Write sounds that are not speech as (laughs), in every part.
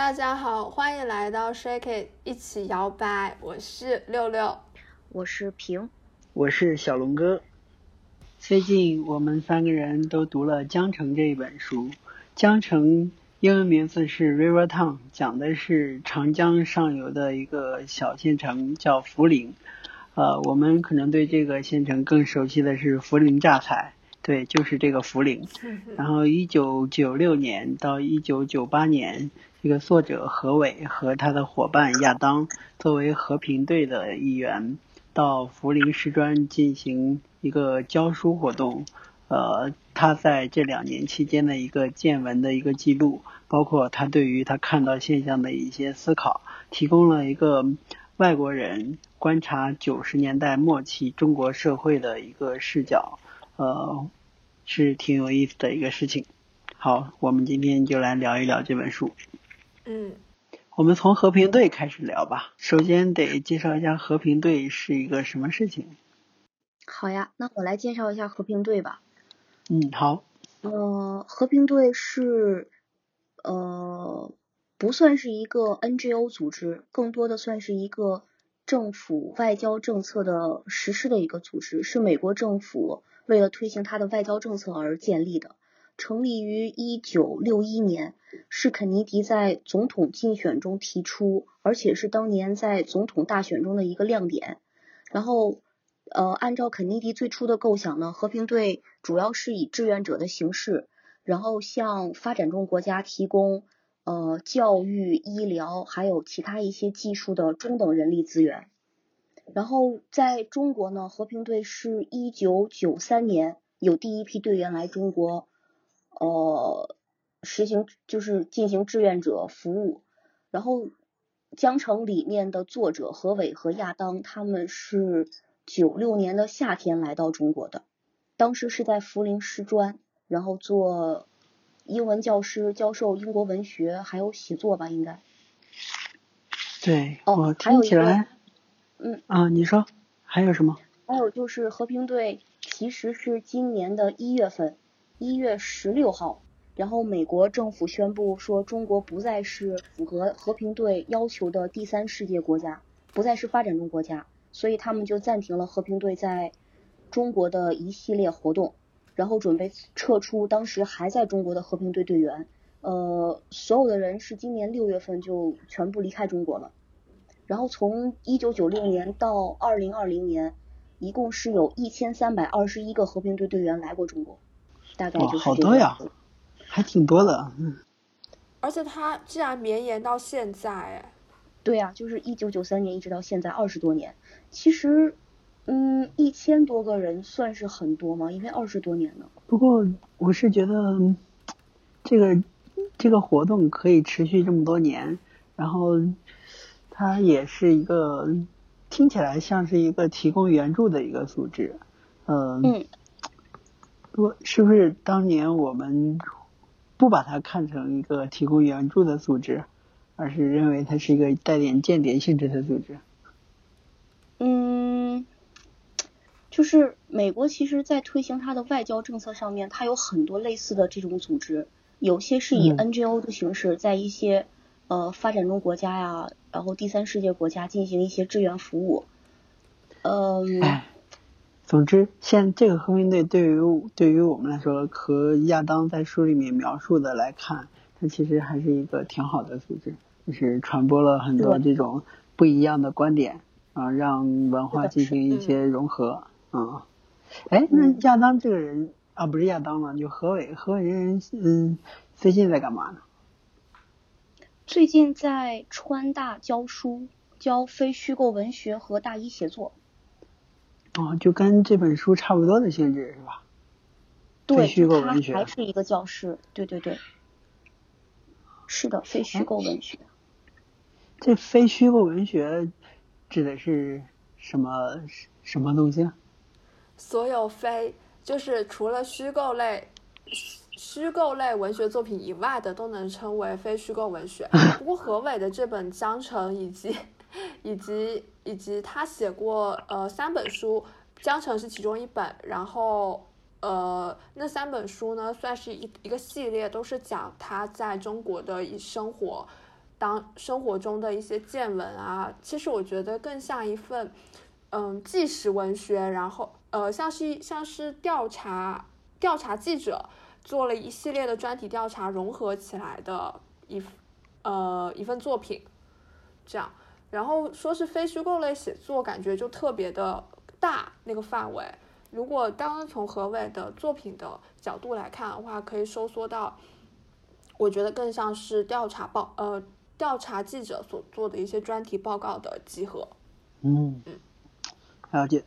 大家好，欢迎来到 Shake It，一起摇摆。我是六六，我是平，我是小龙哥。最近我们三个人都读了《江城》这一本书。江城英文名字是 River Town，讲的是长江上游的一个小县城，叫涪陵。呃，我们可能对这个县城更熟悉的是涪陵榨菜。对，就是这个涪陵。(laughs) 然后，一九九六年到一九九八年，这个作者何伟和他的伙伴亚当作为和平队的一员，到涪陵师专进行一个教书活动。呃，他在这两年期间的一个见闻的一个记录，包括他对于他看到现象的一些思考，提供了一个外国人观察九十年代末期中国社会的一个视角。呃，是挺有意思的一个事情。好，我们今天就来聊一聊这本书。嗯，我们从和平队开始聊吧。首先得介绍一下和平队是一个什么事情。好呀，那我来介绍一下和平队吧。嗯，好。呃，和平队是呃不算是一个 NGO 组织，更多的算是一个政府外交政策的实施的一个组织，是美国政府。为了推行它的外交政策而建立的，成立于一九六一年，是肯尼迪在总统竞选中提出，而且是当年在总统大选中的一个亮点。然后，呃，按照肯尼迪最初的构想呢，和平队主要是以志愿者的形式，然后向发展中国家提供呃教育、医疗还有其他一些技术的中等人力资源。然后在中国呢，和平队是一九九三年有第一批队员来中国，呃，实行就是进行志愿者服务。然后江城里面的作者何伟和亚当他们是九六年的夏天来到中国的，当时是在涪陵师专，然后做英文教师，教授英国文学还有写作吧，应该。对，哦，听起来。嗯啊，你说还有什么？还有就是和平队其实是今年的一月份，一月十六号，然后美国政府宣布说中国不再是符合和平队要求的第三世界国家，不再是发展中国家，所以他们就暂停了和平队在中国的一系列活动，然后准备撤出当时还在中国的和平队队员，呃，所有的人是今年六月份就全部离开中国了。然后从一九九六年到二零二零年，一共是有一千三百二十一个和平队队员来过中国，大概就是好多呀，还挺多的。嗯。而且它竟然绵延到现在，哎。对呀，就是一九九三年一直到现在二十多年。其实，嗯，一千多个人算是很多吗？因为二十多年呢。不过我是觉得，这个这个活动可以持续这么多年，然后。它也是一个听起来像是一个提供援助的一个组织，嗯，不，是不是当年我们不把它看成一个提供援助的组织，而是认为它是一个带点间谍性质的组织？嗯，就是美国其实，在推行它的外交政策上面，它有很多类似的这种组织，有些是以 NGO 的形式，在一些。呃，发展中国家呀，然后第三世界国家进行一些志愿服务。嗯，(laughs) 总之，现这个和平队对于对于我们来说，和亚当在书里面描述的来看，它其实还是一个挺好的组织，就是传播了很多这种不一样的观点啊，让文化进行一些融合啊。哎，那亚当这个人啊，不是亚当了，就何伟，何伟这人，嗯，最近在干嘛呢？最近在川大教书，教非虚构文学和大一写作。哦，就跟这本书差不多的性质是吧？对，虚构文学还是一个教师。对对对，是的，非虚构文学。这非虚构文学指的是什么什么东西啊？所有非就是除了虚构类。虚构类文学作品以外的都能称为非虚构文学。(laughs) 不过何伟的这本《江城》以及以及以及他写过呃三本书，《江城》是其中一本。然后呃那三本书呢，算是一一个系列，都是讲他在中国的一生活。当生活中的一些见闻啊，其实我觉得更像一份嗯纪实文学，然后呃像是像是调查调查记者做了一系列的专题调查融合起来的一呃一份作品，这样。然后说是非虚构类写作，感觉就特别的大那个范围。如果刚从何伟的作品的角度来看的话，可以收缩到，我觉得更像是调查报呃调查记者所做的一些专题报告的集合。嗯嗯，了解。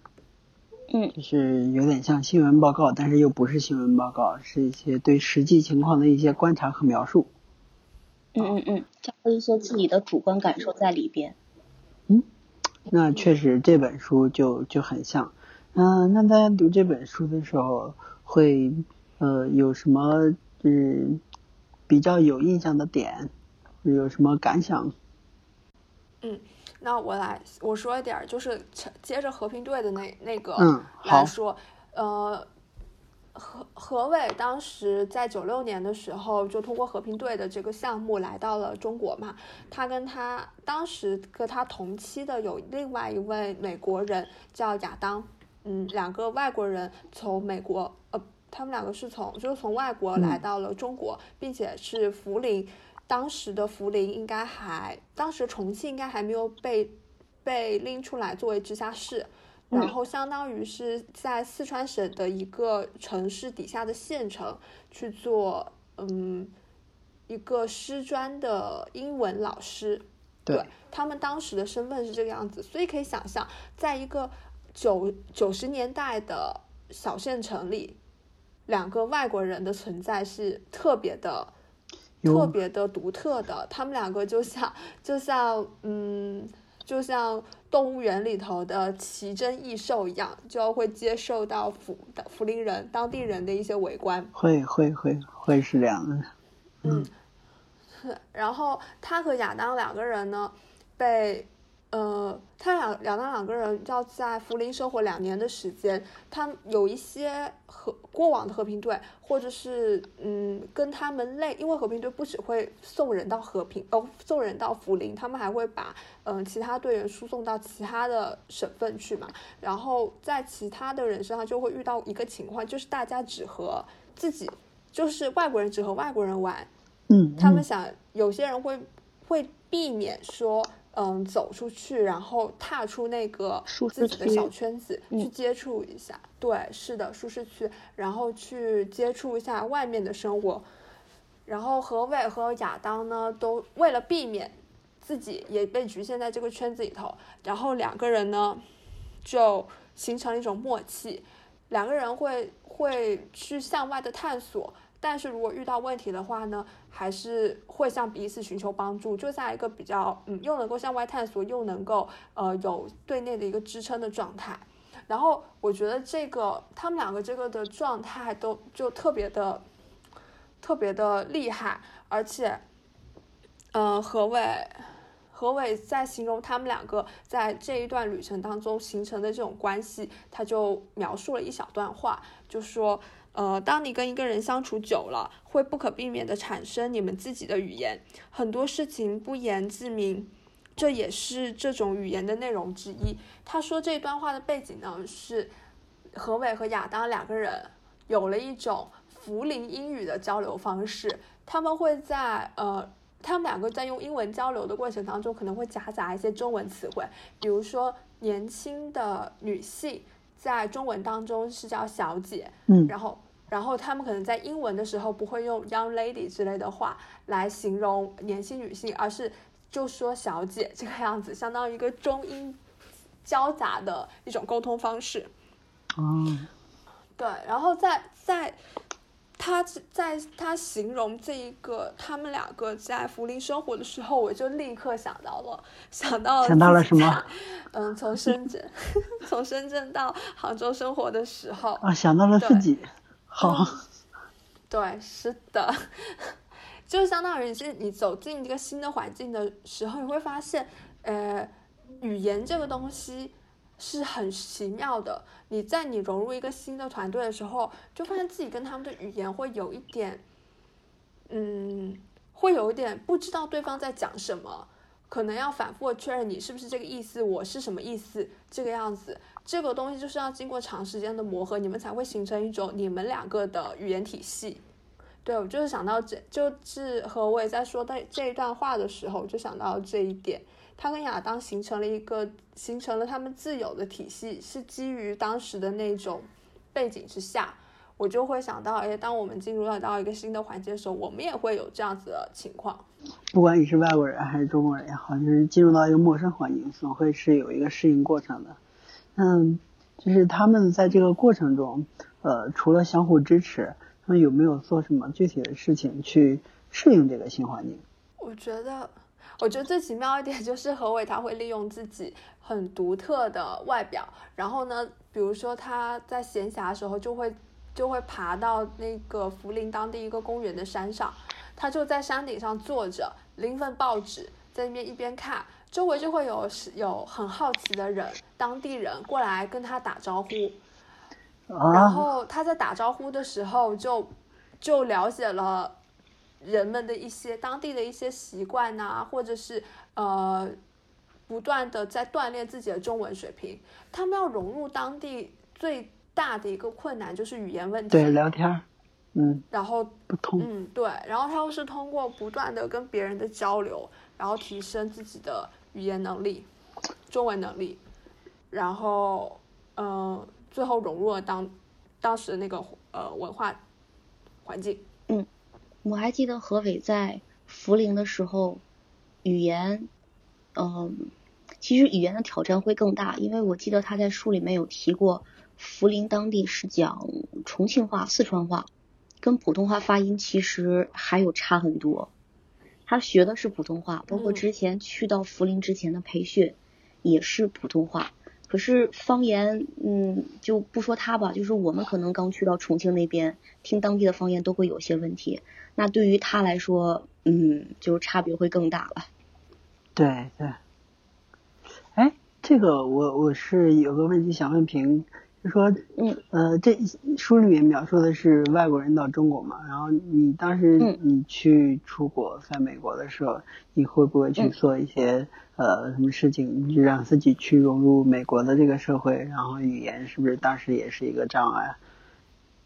嗯，就是有点像新闻报告，但是又不是新闻报告，是一些对实际情况的一些观察和描述。嗯嗯嗯，加了一些自己的主观感受在里边。嗯，那确实这本书就就很像。嗯，那大家读这本书的时候会呃有什么嗯比较有印象的点，有什么感想？嗯，那我来我说一点，就是接着和平队的那那个嗯来说，呃。何何伟当时在九六年的时候，就通过和平队的这个项目来到了中国嘛。他跟他当时跟他同期的有另外一位美国人叫亚当，嗯，两个外国人从美国，呃，他们两个是从就是从外国来到了中国，并且是涪陵，当时的涪陵应该还，当时重庆应该还没有被被拎出来作为直辖市。然后相当于是在四川省的一个城市底下的县城去做，嗯，一个师专的英文老师。对他们当时的身份是这个样子，所以可以想象，在一个九九十年代的小县城里，两个外国人的存在是特别的、特别的独特的。他们两个就像，就像，嗯。就像动物园里头的奇珍异兽一样，就会接受到福的涪陵人当地人的一些围观。会会会会是这样的。嗯，是。然后他和亚当两个人呢，被。呃，他俩两当两个人要在涪陵生活两年的时间，他有一些和过往的和平队，或者是嗯跟他们类，因为和平队不只会送人到和平，哦送人到福林，他们还会把嗯其他队员输送到其他的省份去嘛，然后在其他的人身上就会遇到一个情况，就是大家只和自己，就是外国人只和外国人玩，嗯，他们想有些人会会避免说。嗯，走出去，然后踏出那个自己的小圈子，去接触一下。对，是的，舒适区，然后去接触一下外面的生活。然后何伟和亚当呢，都为了避免自己也被局限在这个圈子里头，然后两个人呢，就形成了一种默契，两个人会会去向外的探索。但是如果遇到问题的话呢，还是会向彼此寻求帮助，就在一个比较嗯，又能够向外探索，又能够呃有对内的一个支撑的状态。然后我觉得这个他们两个这个的状态都就特别的特别的厉害，而且嗯，何伟何伟在形容他们两个在这一段旅程当中形成的这种关系，他就描述了一小段话，就说。呃，当你跟一个人相处久了，会不可避免的产生你们自己的语言，很多事情不言自明，这也是这种语言的内容之一。他说这段话的背景呢，是何伟和亚当两个人有了一种福林英语的交流方式，他们会在呃，他们两个在用英文交流的过程当中，可能会夹杂一些中文词汇，比如说年轻的女性。在中文当中是叫小姐，嗯，然后，然后他们可能在英文的时候不会用 young lady 之类的话来形容年轻女性，而是就说小姐这个样子，相当于一个中英交杂的一种沟通方式。哦，对，然后在在。他在他形容这一个他们两个在涪陵生活的时候，我就立刻想到了，想到了想到了什么？(laughs) 嗯，从深圳 (laughs) 从深圳到杭州生活的时候啊，想到了自己。好，对，是的，(laughs) 就相当于是你走进一个新的环境的时候，你会发现，呃，语言这个东西。是很奇妙的。你在你融入一个新的团队的时候，就发现自己跟他们的语言会有一点，嗯，会有一点不知道对方在讲什么，可能要反复的确认你是不是这个意思，我是什么意思，这个样子。这个东西就是要经过长时间的磨合，你们才会形成一种你们两个的语言体系。对我就是想到这，就是和我也在说的这一段话的时候，就想到这一点。他跟亚当形成了一个，形成了他们自有的体系，是基于当时的那种背景之下。我就会想到，哎，当我们进入到到一个新的环境的时候，我们也会有这样子的情况。不管你是外国人还是中国人也好，就是进入到一个陌生环境，总会是有一个适应过程的。嗯，就是他们在这个过程中，呃，除了相互支持，他们有没有做什么具体的事情去适应这个新环境？我觉得，我觉得最奇妙一点就是何伟他会利用自己很独特的外表，然后呢，比如说他在闲暇的时候就会就会爬到那个涪陵当地一个公园的山上，他就在山顶上坐着，拎份报纸在那边一边看。周围就会有有很好奇的人，当地人过来跟他打招呼，然后他在打招呼的时候就就了解了人们的一些当地的一些习惯呐，或者是呃不断的在锻炼自己的中文水平。他们要融入当地最大的一个困难就是语言问题，对聊天，嗯，然后不通，嗯对，然后他又是通过不断的跟别人的交流，然后提升自己的。语言能力，中文能力，然后，嗯，最后融入了当当时的那个呃文化环境。嗯，我还记得何伟在涪陵的时候，语言，嗯，其实语言的挑战会更大，因为我记得他在书里面有提过，涪陵当地是讲重庆话、四川话，跟普通话发音其实还有差很多。他学的是普通话，包括之前去到涪陵之前的培训也是普通话。可是方言，嗯，就不说他吧，就是我们可能刚去到重庆那边，听当地的方言都会有些问题。那对于他来说，嗯，就差别会更大了。对对。哎，这个我我是有个问题想问平。就说，嗯，呃，这书里面描述的是外国人到中国嘛，然后你当时你去出国在美国的时候，你会不会去做一些呃什么事情，让自己去融入美国的这个社会？然后语言是不是当时也是一个障碍？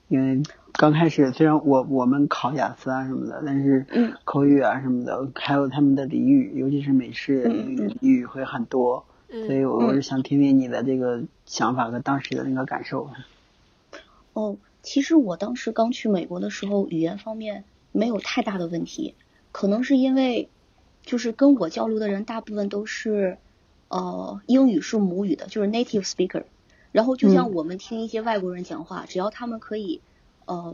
因为刚开始虽然我我们考雅思啊什么的，但是口语啊什么的，还有他们的俚语，尤其是美式俚语会很多。所以我是想听听你的这个想法和当时的那个感受。哦，其实我当时刚去美国的时候，语言方面没有太大的问题，可能是因为就是跟我交流的人大部分都是呃英语是母语的，就是 native speaker。然后就像我们听一些外国人讲话，只要他们可以呃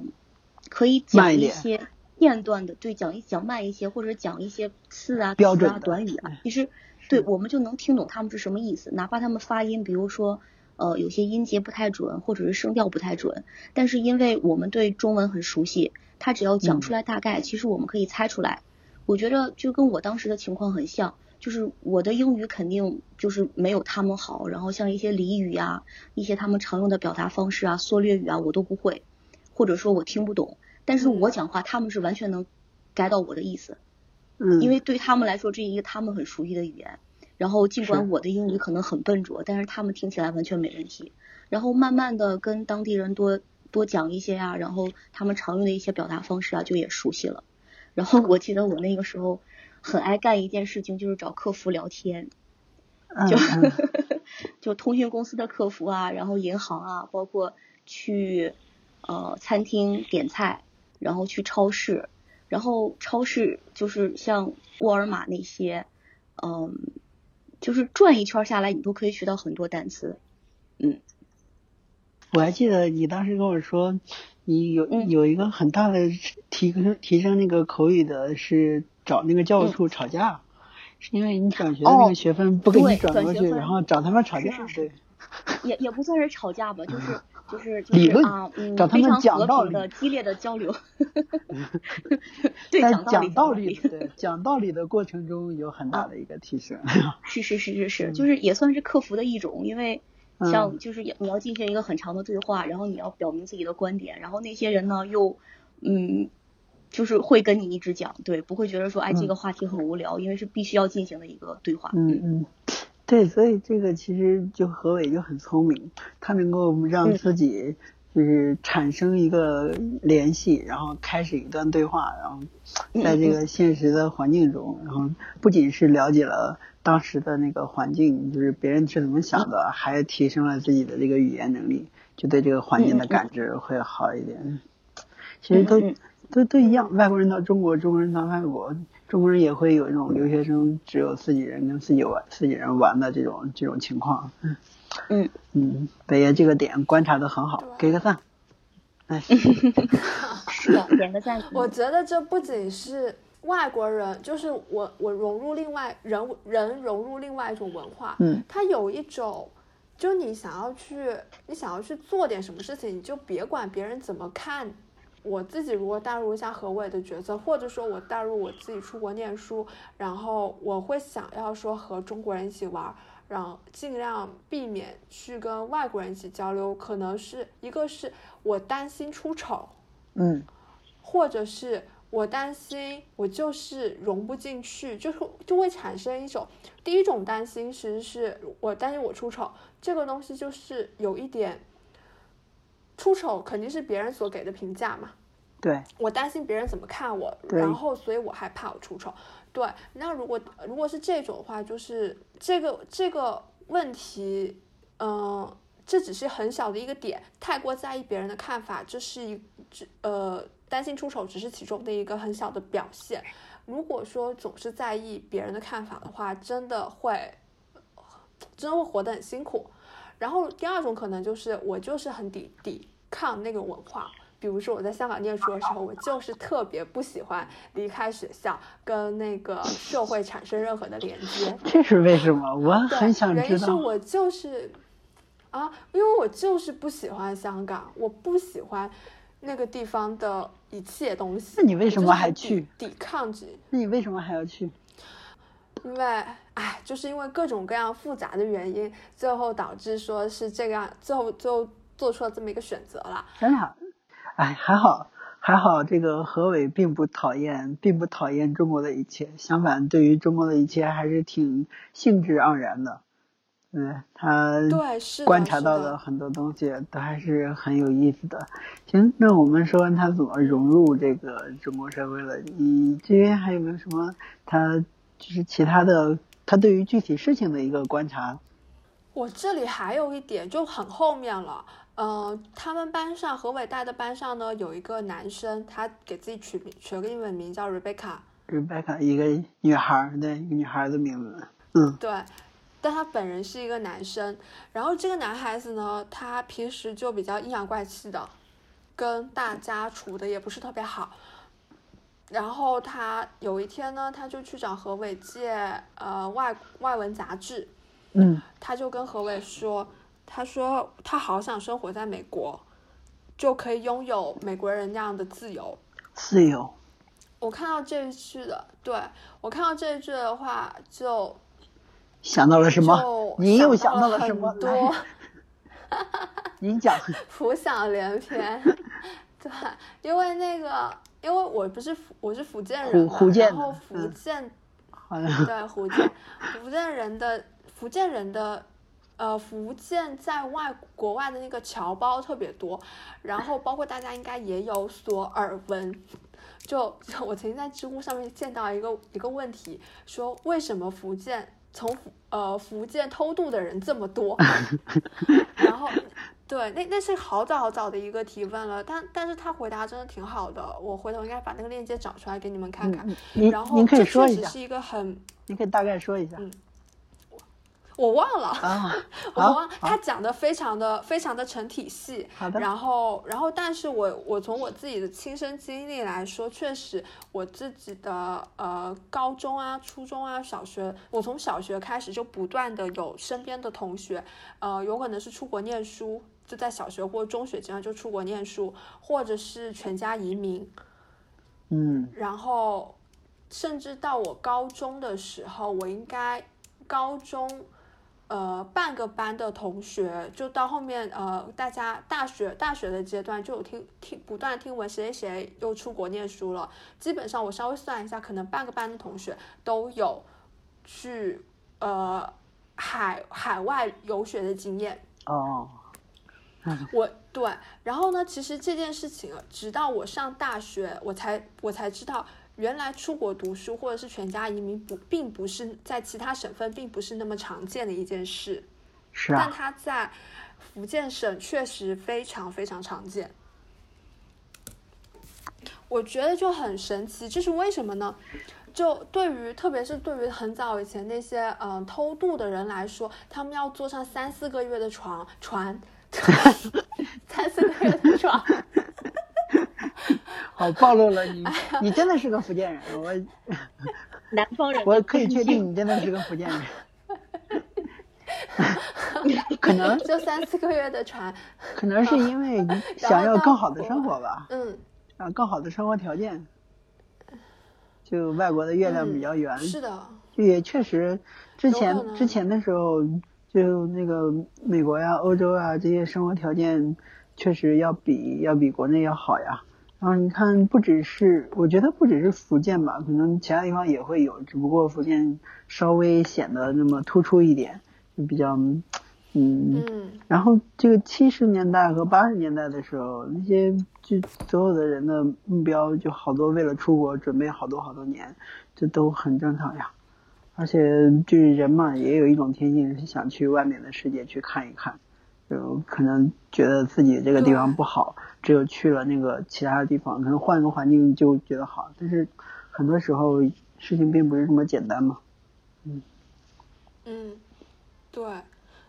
可以讲一些片段的，对，讲一讲慢一些，或者讲一些词啊、词啊、短语啊，其实。对，我们就能听懂他们是什么意思，哪怕他们发音，比如说，呃，有些音节不太准，或者是声调不太准，但是因为我们对中文很熟悉，他只要讲出来大概，其实我们可以猜出来。我觉得就跟我当时的情况很像，就是我的英语肯定就是没有他们好，然后像一些俚语啊，一些他们常用的表达方式啊，缩略语啊，我都不会，或者说我听不懂，但是我讲话他们是完全能 get 到我的意思。因为对他们来说，这是一个他们很熟悉的语言。然后，尽管我的英语可能很笨拙，但是他们听起来完全没问题。然后，慢慢的跟当地人多多讲一些呀，然后他们常用的一些表达方式啊，就也熟悉了。然后，我记得我那个时候很爱干一件事情，就是找客服聊天，就 (laughs) 就通讯公司的客服啊，然后银行啊，包括去呃餐厅点菜，然后去超市。然后超市就是像沃尔玛那些，嗯，就是转一圈下来，你都可以学到很多单词，嗯。我还记得你当时跟我说，你有有一个很大的提升提升那个口语的是找那个教务处吵架，是因为你转学的那个学分不给你转过去，然后找他们吵架，对。也也不算是吵架吧，就是就是就是啊，嗯，非常和平的激烈的交流。(laughs) 对，讲道理，对，讲道理的过程中有很大的一个提升。是是是是是，(laughs) 就是也算是克服的一种，因为像就是你要进行一个很长的对话，然后你要表明自己的观点，然后那些人呢又嗯就是会跟你一直讲，对，不会觉得说哎这个话题很无聊，因为是必须要进行的一个对话。嗯嗯，对，所以这个其实就何伟就很聪明，他能够让自己就是产生一个联系，然后开始一段对话，然后在这个现实的环境中，然后不仅是了解了当时的那个环境，就是别人是怎么想的，还提升了自己的这个语言能力，就对这个环境的感知会好一点。其实都。都都一样，外国人到中国，中国人到外国，中国人也会有那种留学生只有自己人跟自己玩，自己人玩的这种这种情况。嗯嗯嗯，北爷这个点观察的很好，给个赞。哎 (laughs) (laughs) 是的，点个赞。我觉得这不仅是外国人，就是我我融入另外人人融入另外一种文化。嗯，他有一种，就你想要去，你想要去做点什么事情，你就别管别人怎么看。我自己如果带入一下何伟的角色，或者说我带入我自己出国念书，然后我会想要说和中国人一起玩，然后尽量避免去跟外国人一起交流。可能是一个是我担心出丑，嗯，或者是我担心我就是融不进去，就是就会产生一种第一种担心，其实是我担心我出丑，这个东西就是有一点。出丑肯定是别人所给的评价嘛，对我担心别人怎么看我，然后所以我害怕我出丑。对，那如果如果是这种的话，就是这个这个问题，嗯，这只是很小的一个点，太过在意别人的看法，这是一这呃担心出丑只是其中的一个很小的表现。如果说总是在意别人的看法的话，真的会真的会活得很辛苦。然后第二种可能就是我就是很抵抵抗那个文化，比如说我在香港念书的时候，我就是特别不喜欢离开学校跟那个社会产生任何的连接。这是为什么？我很想知道。原因是我就是啊，因为我就是不喜欢香港，我不喜欢那个地方的一切东西。那你为什么还去抵抗着？那你为什么还要去？因为，哎，就是因为各种各样复杂的原因，最后导致说是这个样，最后最后做出了这么一个选择了。真好，哎，还好还好，这个何伟并不讨厌，并不讨厌中国的一切，相反，对于中国的一切还是挺兴致盎然的。嗯他，对是观察到的很多东西都还是很有意思的。行，那我们说完他怎么融入这个中国社会了，你这边还有没有什么他？就是其他的，他对于具体事情的一个观察。我这里还有一点就很后面了，嗯，他们班上何伟大的班上呢，有一个男生，他给自己取名取了个英文名叫 Rebecca。Rebecca，一个女孩，对，一个女孩的名字。嗯，对，但他本人是一个男生。然后这个男孩子呢，他平时就比较阴阳怪气的，跟大家处的也不是特别好。然后他有一天呢，他就去找何伟借呃外外文杂志，嗯，他就跟何伟说，他说他好想生活在美国，就可以拥有美国人那样的自由。自由。我看到这一句的，对我看到这一句的话，就想到了什么？你又想到了什么？多，(laughs) 您讲。浮想联翩，(laughs) 对，因为那个。因为我不是福，我是福建人嘛，然后福建，对福建，福建人的福建人的，呃，福建在外国外的那个侨胞特别多，然后包括大家应该也有所耳闻，就我曾经在知乎上面见到一个一个问题，说为什么福建从福呃福建偷渡的人这么多，(laughs) 然后。对，那那是好早好早的一个提问了，但但是他回答真的挺好的，我回头应该把那个链接找出来给你们看看。然后这确实是一个很，你可以大概说一下。嗯，我忘了，(laughs) 我忘。他讲的非常的非常的成体系。好的。然后然后，但是我我从我自己的亲身经历来说，确实我自己的呃高中啊、初中啊、小学，我从小学开始就不断的有身边的同学，呃，有可能是出国念书。就在小学或中学阶段就出国念书，或者是全家移民，嗯，然后甚至到我高中的时候，我应该高中，呃半个班的同学，就到后面呃大家大学大学的阶段就有听听不断听闻谁谁谁又出国念书了，基本上我稍微算一下，可能半个班的同学都有去呃海海外游学的经验。哦，我对，然后呢，其实这件事情，直到我上大学，我才我才知道，原来出国读书或者是全家移民不，并不是在其他省份并不是那么常见的一件事，是但啊，它在福建省确实非常非常常见。我觉得就很神奇，这是为什么呢？就对于，特别是对于很早以前那些嗯、呃偷渡的人来说，他们要坐上三四个月的床船，(laughs) 三四个月的床，(laughs) 好暴露了你，你真的是个福建人，我南方人 (laughs) 我可以确定你真的是个福建人。可能就三四个月的船，可能是因为 (laughs) 你想要更好的生活吧，嗯，啊，更好的生活条件。就外国的月亮比较圆，嗯是的，也确实，之前之前的时候，就那个美国呀、欧洲啊这些生活条件，确实要比要比国内要好呀。然后你看，不只是我觉得不只是福建吧，可能其他地方也会有，只不过福建稍微显得那么突出一点，就比较，嗯。嗯然后这个七十年代和八十年代的时候，那些就所有的人的目标就好多为了出国准备好多好多年，这都很正常呀。而且就是人嘛，也有一种天性是想去外面的世界去看一看，就可能觉得自己这个地方不好，只有去了那个其他的地方，可能换个环境就觉得好。但是很多时候事情并不是这么简单嘛。嗯嗯，对，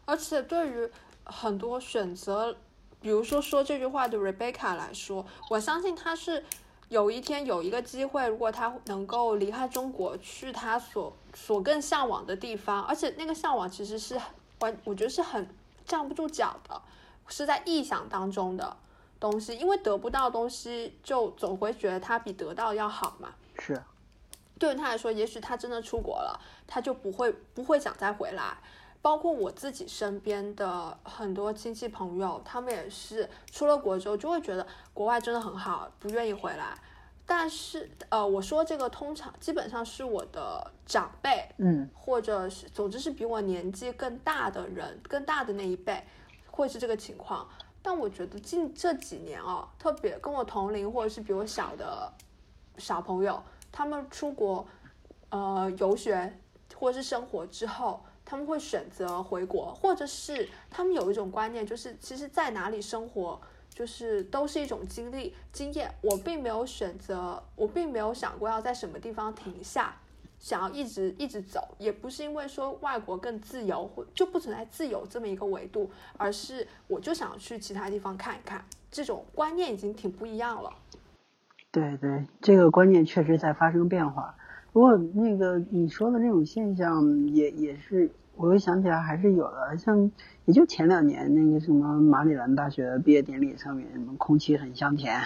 而且对于很多选择，比如说说这句话的 Rebecca 来说，我相信她是有一天有一个机会，如果他能够离开中国，去他所所更向往的地方，而且那个向往其实是完，我觉得是很站不住脚的，是在臆想当中的东西，因为得不到东西，就总会觉得它比得到要好嘛。是，对于他来说，也许他真的出国了，他就不会不会想再回来。包括我自己身边的很多亲戚朋友，他们也是出了国之后就会觉得国外真的很好，不愿意回来。但是，呃，我说这个通常基本上是我的长辈，嗯或者是总之是比我年纪更大的人，更大的那一辈，会是这个情况。但我觉得近这几年哦，特别跟我同龄或者是比我小的小朋友，他们出国呃游学或者是生活之后，他们会选择回国，或者是他们有一种观念，就是其实在哪里生活，就是都是一种经历经验。我并没有选择，我并没有想过要在什么地方停下，想要一直一直走，也不是因为说外国更自由，或就不存在自由这么一个维度，而是我就想去其他地方看一看。这种观念已经挺不一样了。对对，这个观念确实在发生变化。不过那个你说的那种现象也也是，我又想起来还是有的。像也就前两年那个什么马里兰大学毕业典礼上面，什么空气很香甜，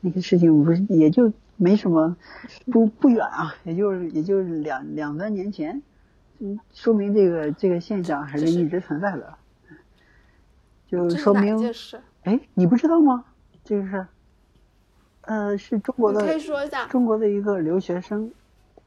那个事情不是也就没什么不不远啊，也就是也就是两两三年前，嗯，说明这个这个现象还是一直存在的，就说明？哎，你不知道吗？这个事儿，呃，是中国的可以的说一下。中国的一个留学生，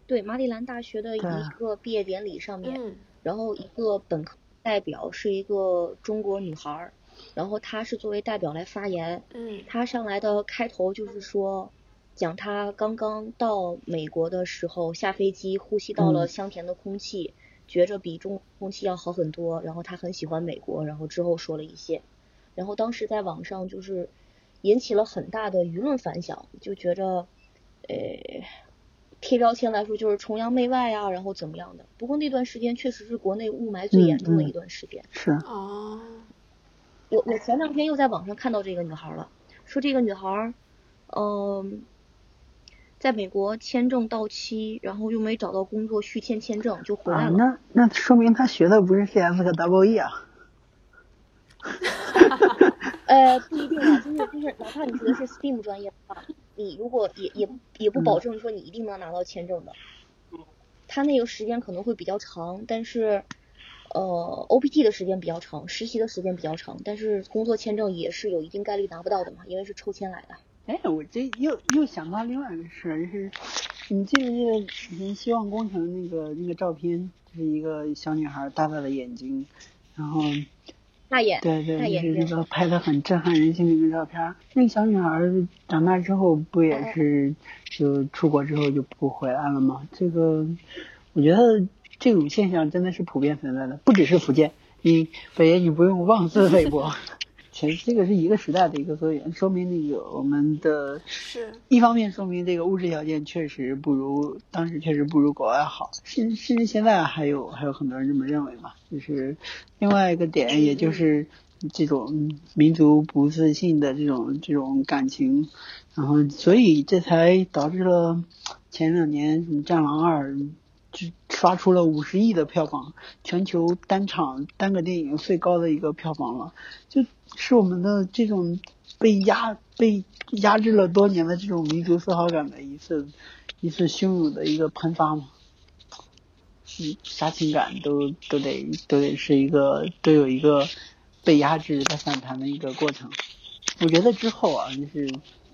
对马里兰大学的一个毕业典礼上面，嗯然后一个本科代表是一个中国女孩儿，然后她是作为代表来发言，嗯她上来的开头就是说，讲她刚刚到美国的时候下飞机呼吸到了嗯香甜的空气，觉着比中国空气要好很多，然后她很喜欢美国，然后之后说了一些，然后当时在网上就是引起了很大的舆论反响，就觉着，呃。贴标签来说就是崇洋媚外啊，然后怎么样的。不过那段时间确实是国内雾霾最严重的一段时间。是哦，我我前两天又在网上看到这个女孩了，说这个女孩，嗯、在美国签证到期，然后又没找到工作续签签证就回来啊，了。那那说明她学的不是 CS 和 Double E 啊，(laughs) 呃，不一定啊，就是就是，哪怕你学的是 STEAM 专业的话，你如果也也也不保证说你一定能拿到签证的，他那个时间可能会比较长，但是，呃，OPT 的时间比较长，实习的时间比较长，但是工作签证也是有一定概率拿不到的嘛，因为是抽签来的。哎，我这又又想到另外一个事儿，就是你记不记得以前希望工程那个那个照片，就是一个小女孩大大的眼睛，然后大眼，对对，大眼就是那，个拍的很震撼人心的一个照片。那个小女孩长大之后不嗯也是就出国之后就不回来了吗？这个我觉得这种现象真的是普遍存在的，不只是福建。你北爷，你不用妄自菲薄。其实这个是一个时代的一个缩影，说明那个我们的是一方面说明这个物质条件确实不如当时确实不如国外好，甚甚至现在还有还有很多人这么认为嘛。就是另外一个点，也就是这种民族不自信的这种这种感情，然后所以这才导致了前两年什么《战狼二》就刷出了五十亿的票房，全球单场单个电影最高的一个票房了，就是我们的这种被压被压制了多年的这种民族自豪感的一次一次汹涌的一个喷发嘛。嗯，啥情感都都得都得是一个都有一个被压制再反弹的一个过程。我觉得之后啊，就是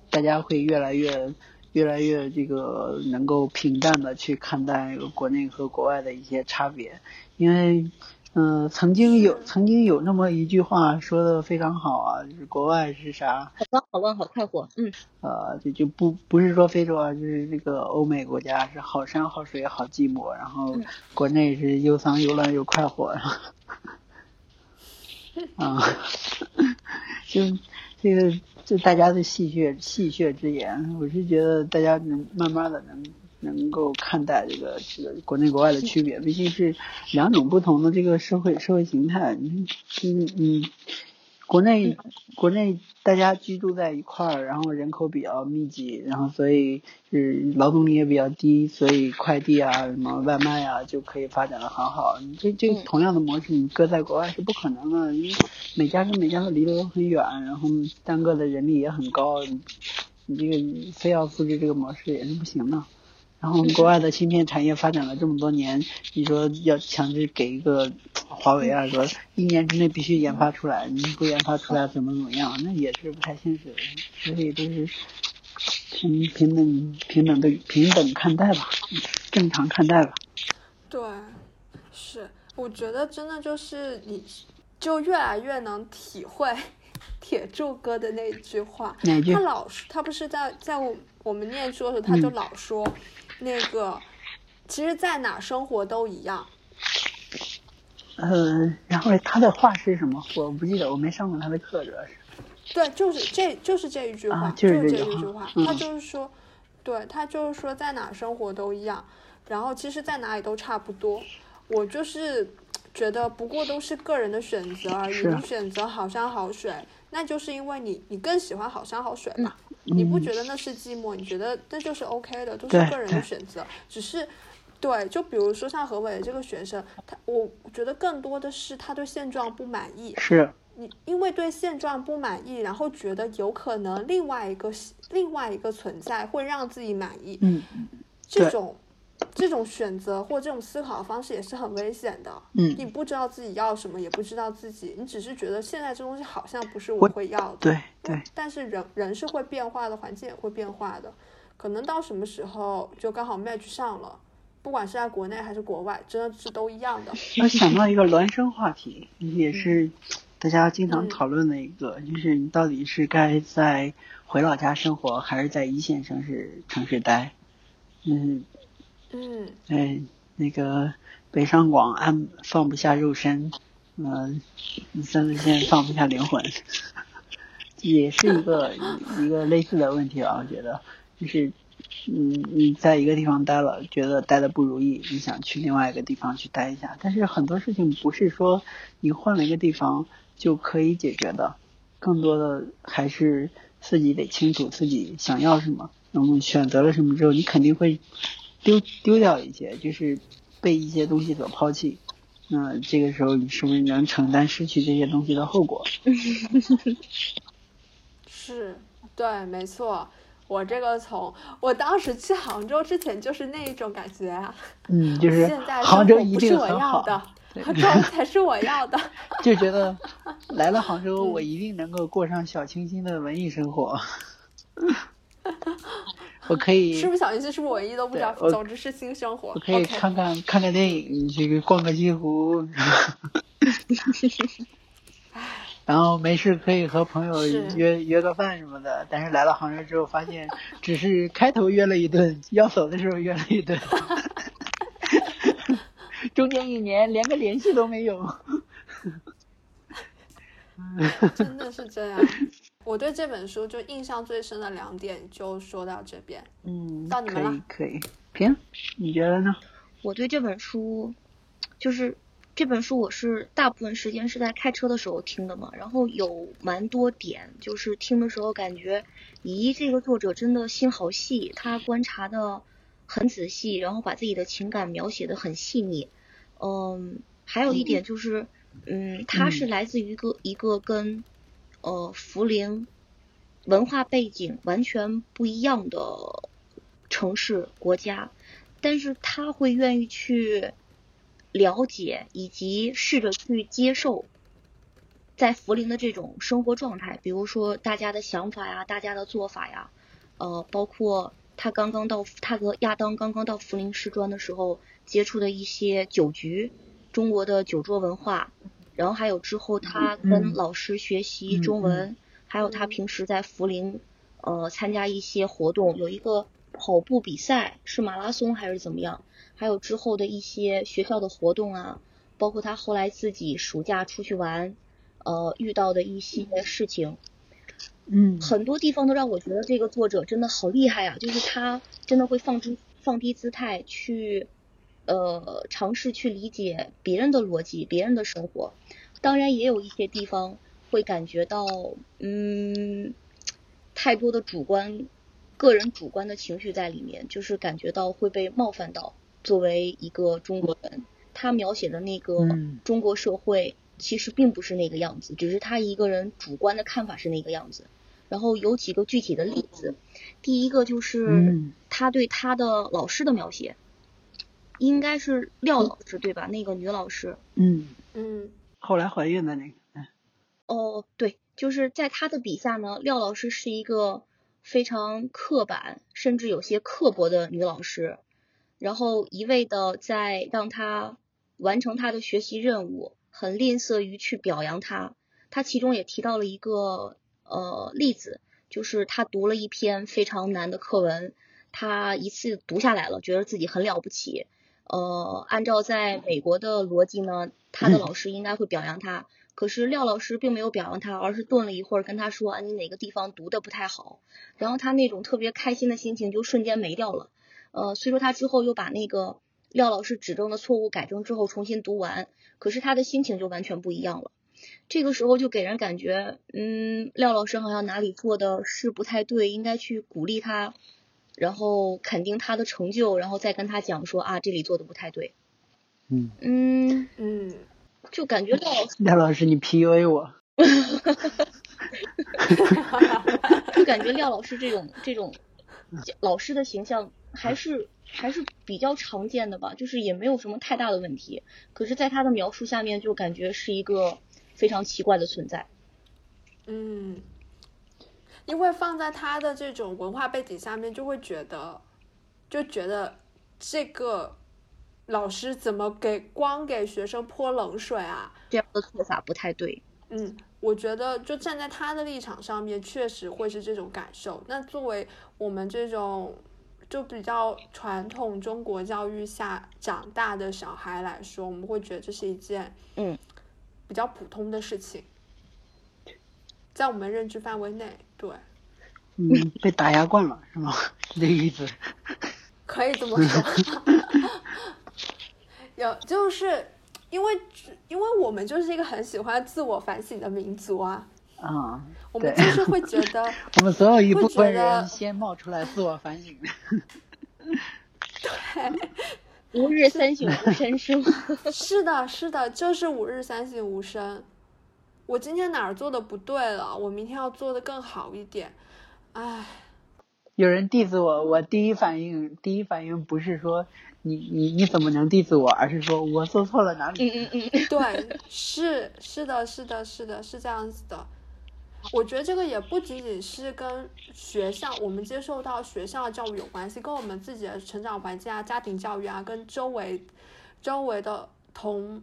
大家会越来越越来越这个能够平淡的去看待国内和国外的一些差别，因为嗯、呃曾经有曾经有那么一句话说的非常好啊，就是国外是啥？好高好乱好快活，嗯，呃，就就不不是说非洲啊，就是这个欧美国家是好山好水好寂寞，然后嗯国内是又脏又乱又快活，(laughs) 啊，(laughs) 就这个就大家的戏谑戏谑之言，我是觉得大家能慢慢的能能够看待这个这个国内国外的区别，毕竟是两种不同的这个社会社会形态，嗯嗯嗯。国内国内大家居住在一块儿，然后人口比较密集，然后所以是劳动力也比较低，所以快递啊、什么外卖啊就可以发展的很好。你这这嗯同样的模式，你搁在国外是不可能的，因为每家跟每家都离得都很远，然后单个的人力也很高，你你这个非要复制这个模式也是不行的。然后国外的芯片产业发展了这么多年，你说要强制给一个华为啊，说一年之内必须研发出来，你不研发出来怎么怎么样，那也是不太现实的。所以都是平平等平等的平等看待吧，正常看待吧。对，是，我觉得真的就是你，就越来越能体会 (laughs) 铁柱哥的那句话。他？老，他不是在在我我们念书的时候，他就嗯老说，那个，其实在哪生活都一样。呃，然后他的话是什么？我不记得，我没上过他的课，主要是。对，就是这就是这一句话，啊就是是这一句话，嗯他就是说，对他就是说在哪生活都一样，然后其实在哪里都差不多。我就是觉得，不过都是个人的选择而已。你选择好山好水，那就是因为你你更喜欢好山好水嘛。嗯你不觉得那是寂寞？你觉得那就是 OK 的，都是个人的选择。只是，对，就比如说像何伟这个学生，他我觉得更多的是他对现状不满意。是，你因为对现状不满意，然后觉得有可能另外一个另外一个存在会让自己满意，这种这种选择或这种思考方式也是很危险的。嗯，你不知道自己要什么，也不知道自己，你只是觉得现在这东西好像不是我我会要的。对对，但是人人是会变化的，环境也会变化的，可能到什么时候就刚好 match 上了，不管是在国内还是国外，真的是都一样的。(laughs) 我想到一个孪生话题，也是大家经常嗯讨论的一个，就是你到底是该在回老家生活，还是在一线城市城市待？嗯，嗯，那个北上广安放不下肉身，嗯、三四线放不下灵魂，(laughs) 也是一个一个类似的问题吧，我觉得，就是。嗯，你在一个地方待了，觉得待的不如意，你想去另外一个地方去待一下。但是很多事情不是说你换了一个地方就可以解决的，更多的还是自己得清楚自己想要什么，然后选择了什么之后，你肯定会丢丢掉一些，就是被一些东西所抛弃。那这个时候你是不是能承担失去这些东西的后果？(laughs) 是对，没错。我这个从我当时去杭州之前就是那一种感觉啊，嗯，就 (laughs) 是现在杭州一生活不是我。要的，杭州才是我要的。(laughs) 就觉得来了杭州，我一定能够过上小清新的文艺生活。(laughs) 我可以是不是小清新？是不是我一都不知道？总之是新生活。我可以看看看看电影，去逛个西湖。(laughs) 然后没事可以和朋友约约个饭什么的，但是来到杭州之后，发现只是开头约了一顿，要走的时候约了一顿，(laughs) 中间一年连个联系都没有。真的是这样。我对这本书就印象最深的两点就说到这边。嗯，到你们了。可以，平，你觉得呢？我对这本书，就是。这本书我是大部分时间是在开车的时候听的嘛，然后有蛮多点，就是听的时候感觉，咦，这个作者真的心好细，他观察的很仔细，然后把自己的情感描写的很细腻。嗯，还有一点就是，嗯，他是来自于一个一个跟呃涪陵文化背景完全不一样的城市国家，但是他会愿意去。了解以及试着去接受，在涪陵的这种生活状态，比如说大家的想法呀，大家的做法呀，呃，包括他刚刚到他和亚当刚刚到涪陵师专的时候接触的一些酒局，中国的酒桌文化，然后还有之后他跟老师学习中文，还有他平时在涪陵呃参加一些活动，有一个跑步比赛，是马拉松还是怎么样？还有之后的一些学校的活动啊，包括他后来自己暑假出去玩，呃，遇到的一些事情，嗯，很多地方都让我觉得这个作者真的好厉害啊！就是他真的会放低放低姿态去，呃，尝试去理解别人的逻辑、别人的生活。当然，也有一些地方会感觉到，嗯，太多的主观、个人主观的情绪在里面，就是感觉到会被冒犯到。作为一个中国人，他描写的那个中国社会其实并不是那个样子，只是他一个人主观的看法是那个样子。然后有几个具体的例子，第一个就是他对他的老师的描写，应该是廖老师对吧？那个女老师。嗯嗯。后来怀孕的那个。哦，对，就是在他的笔下呢，廖老师是一个非常刻板，甚至有些刻薄的女老师。然后一味的在让他完成他的学习任务，很吝啬于去表扬他。他其中也提到了一个呃例子，就是他读了一篇非常难的课文，他一次读下来了，觉得自己很了不起。呃，按照在美国的逻辑呢，他的老师应该会表扬他，可是廖老师并没有表扬他，而是顿了一会儿跟他说：“啊，你哪个地方读的不太好？”然后他那种特别开心的心情就瞬间没掉了。呃，虽说他之后又把那个廖老师指正的错误改正之后重新读完，可是他的心情就完全不一样了。这个时候就给人感觉，嗯，廖老师好像哪里做的是不太对，应该去鼓励他，然后肯定他的成就，然后再跟他讲说啊，这里做的不太对。嗯嗯嗯，就感觉廖廖 (laughs) 老师你 PUA 我。就感觉廖老师这种这种老师的形象。还是还是比较常见的吧，就是也没有什么太大的问题。可是，在他的描述下面，就感觉是一个非常奇怪的存在。嗯，因为放在他的这种文化背景下面，就会觉得，就觉得这个老师怎么给光给学生泼冷水啊？这样的做法不太对。嗯，我觉得就站在他的立场上面，确实会是这种感受。那作为我们这种。就比较传统中国教育下长大的小孩来说，我们会觉得这是一件嗯比较普通的事情，在我们认知范围内，对，嗯，被打压惯了是吗？(laughs) 这个意思？可以这么说，(laughs) 有就是因为因为我们就是一个很喜欢自我反省的民族啊。啊，我们就是会觉得，(laughs) 我们总有一部分人先冒出来自我反省。对，吾日三省吾身是吗？是的，是的，就是吾日三省吾身。我今天哪儿做的不对了？我明天要做的更好一点。唉，有人 diss 我，我第一反应，第一反应不是说你你你怎么能 diss 我？而是说我做错了哪里？嗯嗯嗯，对，(laughs) 是是的，是的，是的，是这样子的。我觉得这个也不仅仅是跟学校我们接受到学校的教育有关系，跟我们自己的成长环境啊、家庭教育啊，跟周围周围的同，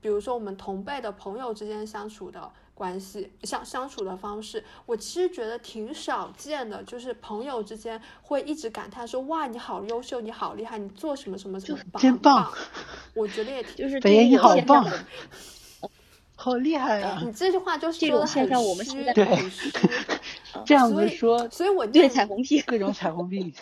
比如说我们同辈的朋友之间相处的关系，相相处的方式，我其实觉得挺少见的，就是朋友之间会一直感叹说：“哇，你好优秀，你好厉害，你做什么什么什么棒，真棒棒。”我觉得也挺就是北野你好棒 (laughs) 好厉害啊！你这句话就这说的很种现象我们虚现在对很虚，(laughs) 这样所以子说，所以我对彩虹屁，各种彩虹屁。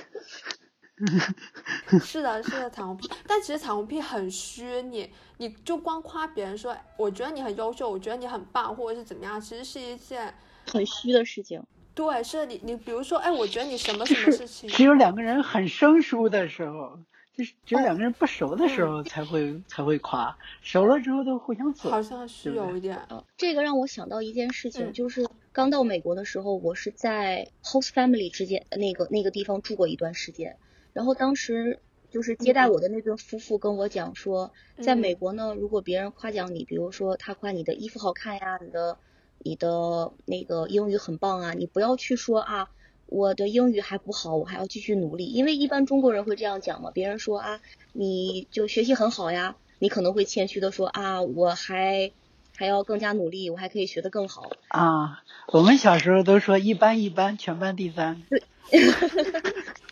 (laughs) 是的，是的，彩虹屁。但其实彩虹屁很虚，你你就光夸别人说，我觉得你很优秀，我觉得你很棒，或者是怎么样，其实是一件很虚的事情。对，是你你比如说，哎，我觉得你什么什么事情，只有两个人很生疏的时候，就是只有两个人不熟的时候才会、才会夸，熟了之后都互相好。像是有一点，呃，这个让我想到一件事情，嗯就是刚到美国的时候，我是在 host family 之间那个那个地方住过一段时间，然后当时就是接待我的那对夫妇跟我讲说，在嗯美国呢，如果别人夸奖你，比如说他夸你的衣服好看呀，你的你的那个英语很棒啊，你不要去说啊。我的英语还不好，我还要继续努力，因为一般中国人会这样讲嘛。别人说啊，你就学习很好呀，你可能会谦虚的说啊，我还还要更加努力，我还可以学得更好。啊，我们小时候都说一般一般，全班第三。(laughs)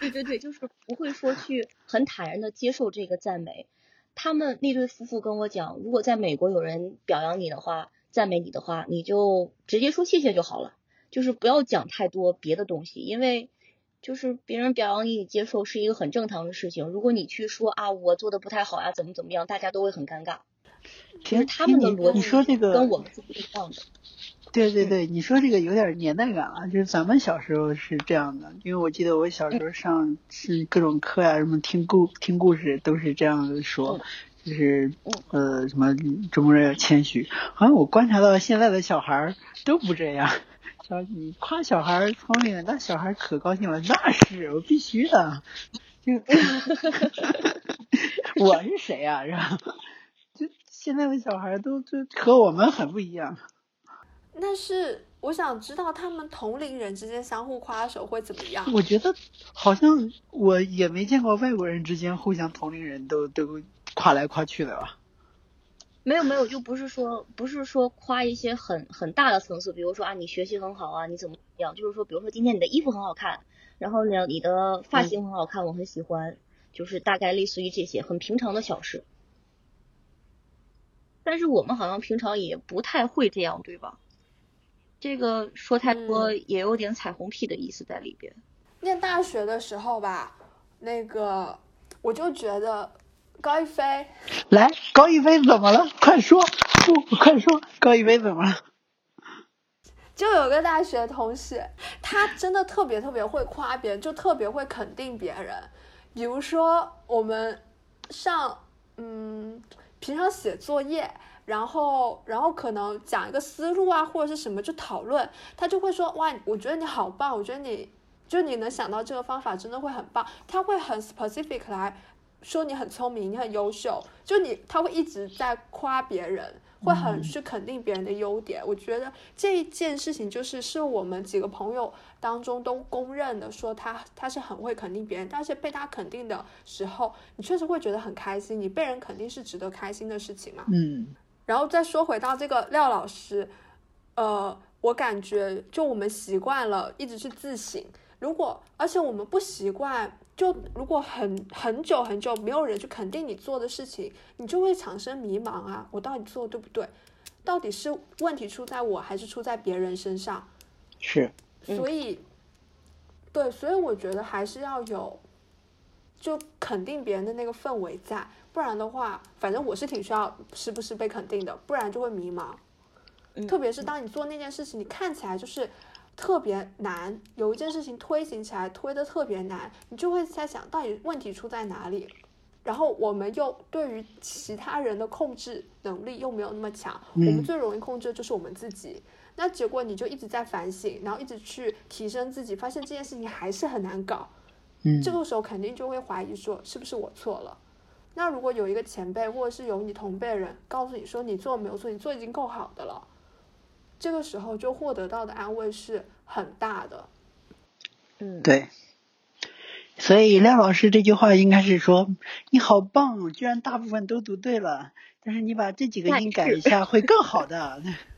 对对对，就是不会说去很坦然的接受这个赞美。他们那对夫妇跟我讲，如果在美国有人表扬你的话，赞美你的话，你就直接说谢谢就好了，就是不要讲太多别的东西，因为就是别人表扬你，你接受是一个很正常的事情。如果你去说啊我做的不太好呀，怎么怎么样，大家都会很尴尬。其实他们你逻辑你说这个跟我们是不一样的。对对对，你说这个有点年代感了，就是咱们小时候是这样的，因为我记得我小时候上是各种课呀、什么听故听故事都是这样子说，就是呃什么中国人要谦虚，好像我观察到现在的小孩儿都不这样。小你夸小孩聪明，那小孩可高兴了，那是我必须的，就 (laughs) 我是谁呀、是吧？就现在的小孩都就和我们很不一样。但是我想知道他们同龄人之间相互夸的时候会怎么样。我觉得好像我也没见过外国人之间互相同龄人都都夸来夸去的吧？没有没有，就不是说不是说夸一些很很大的层次，比如说啊你学习很好啊，你怎么样？就是说，比如说今天你的衣服很好看，然后呢你的发型很好看，我很喜欢，就是大概类似于这些很平常的小事。但是我们好像平常也不太会这样，对吧？这个说太多也有点彩虹屁的意思在里边。念大学的时候吧，那个我就觉得高一飞来，高一飞怎么了？快说，不，快说，高一飞怎么了？就有个大学同学，他真的特别特别会夸别人，就特别会肯定别人。比如说我们上，嗯，平常写作业，然后然后可能讲一个思路啊，或者是什么就讨论，他就会说哇，我觉得你好棒，我觉得你就你能想到这个方法真的会很棒，他会很 specific 来说你很聪明，你很优秀，就你他会一直在夸别人。会很去肯定别人的优点，我觉得这一件事情就是是我们几个朋友当中都公认的，说他他是很会肯定别人，但是被他肯定的时候，你确实会觉得很开心，你被人肯定是值得开心的事情嘛。嗯，然后再说回到这个廖老师，呃，我感觉就我们习惯了一直去自省，如果而且我们不习惯，就如果很很久很久没有人去肯定你做的事情，你就会产生迷茫啊，我到底做的对不对？到底是问题出在我还是出在别人身上？是，嗯所以，对，所以我觉得还是要有就肯定别人的那个氛围在，不然的话，反正我是挺需要时不时被肯定的，不然就会迷茫。嗯特别是当你做那件事情，你看起来就是特别难，有一件事情推行起来推的特别难，你就会在想到底问题出在哪里。然后我们又对于其他人的控制能力又没有那么强，我们嗯最容易控制的就是我们自己。那结果你就一直在反省，然后一直去提升自己，发现这件事情还是很难搞。嗯，这个时候肯定就会怀疑说，是不是我错了？那如果有一个前辈或者是有你同辈人告诉你说你做没有错，你做已经够好的了，这个时候就获得到的安慰是很大的。嗯，对。所以廖老师这句话应该是说你好棒，居然大部分都读对了，但是你把这几个音改一下会更好的。(laughs)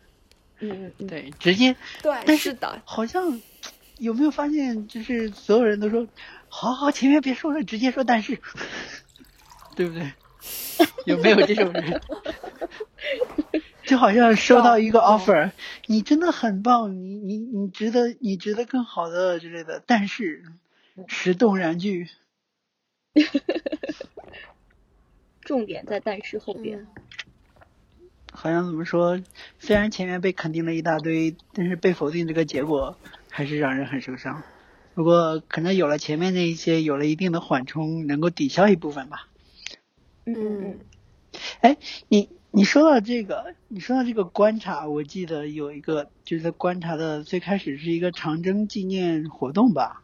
嗯嗯嗯，对，直接对，但是的，好像有没有发现，就是所有人都说好好，前面别说了，直接说但是，(laughs) 对不对？有没有这种人？(laughs) 就好像收到一个 offer，你真的很棒，你你你值得你值得更好的之类的，但是石动然句，(laughs) 重点在但是后边。好像怎么说？虽然前面被肯定了一大堆，但是被否定这个结果还是让人很受伤。不过可能有了前面那一些，有了一定的缓冲，能够抵消一部分吧。嗯。哎，你你说到这个，你说到这个观察，我记得有一个就是在观察的最开始是一个长征纪念活动吧，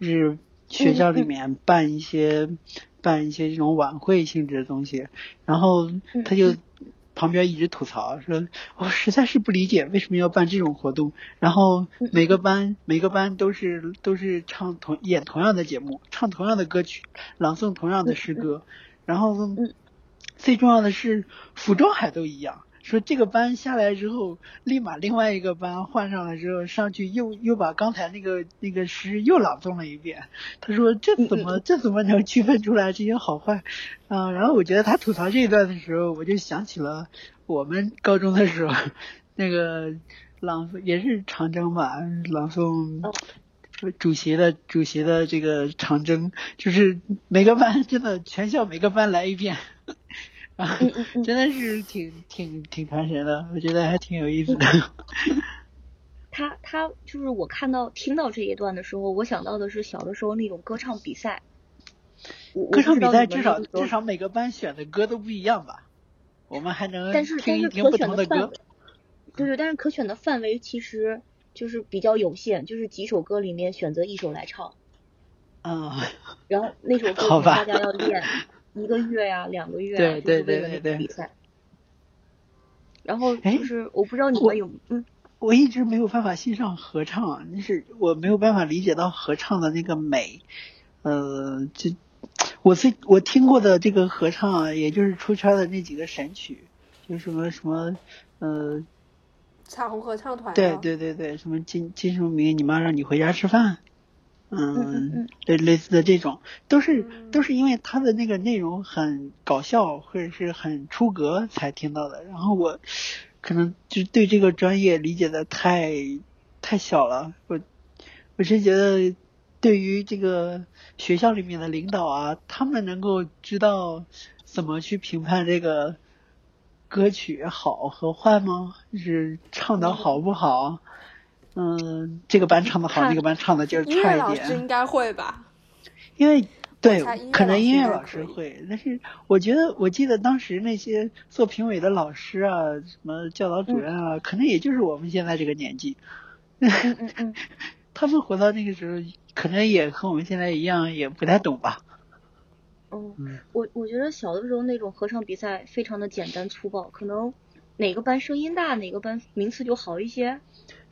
是学校里面办一些办一些这种晚会性质的东西，然后他就。旁边一直吐槽说：“我实在是不理解为什么要办这种活动。然后每个班每个班都是都是唱同演同样的节目，唱同样的歌曲，朗诵同样的诗歌。然后最重要的是服装还都一样。”说这个班下来之后，立马另外一个班换上了之后，上去又又把刚才那个那个诗又朗诵了一遍。他说这怎么这怎么能区分出来这些好坏？啊，然后我觉得他吐槽这一段的时候，我就想起了我们高中的时候，那个朗诵也是长征吧，朗诵主席的主席的这个长征，就是每个班真的全校每个班来一遍。啊，(laughs) 真的是挺挺挺传神的，我觉得还挺有意思的。(laughs) 他他就是我看到听到这一段的时候，我想到的是小的时候那种歌唱比赛。歌唱比赛至少至少每个班选的歌都不一样吧？我们还能但是但是可选的歌。对对，但是可选的范围其实就是比较有限，就是几首歌里面选择一首来唱。啊。然后那首歌大家要练。一个月呀，两个月啊，就是为了那个比赛。然后就是我不知道你们有嗯，我一直没有办法欣赏合唱，那是我没有办法理解到合唱的那个美。呃，就我最我听过的这个合唱，也就是出圈的那几个神曲，就什么什么呃，彩虹合唱团。对对对对，什么金金什么明，你妈让你回家吃饭。嗯，类类似的这种，都是都是因为他的那个内容很搞笑或者是很出格才听到的。然后我可能就对这个专业理解的太太小了。我我是觉得，对于这个学校里面的领导啊，他们能够知道怎么去评判这个歌曲好和坏吗？就是唱的好不好？嗯，这个班唱的好，那个班唱的就是差一点。应该会吧？因为对，可能音乐老师会，但是我觉得，我记得当时那些做评委的老师啊，什么教导主任啊，可能也就是我们现在这个年纪。嗯嗯嗯。(laughs) 他们活到那个时候，可能也和我们现在一样，也不太懂吧。嗯，我我觉得小的时候那种合唱比赛非常的简单粗暴，可能哪个班声音大，哪个班名次就好一些。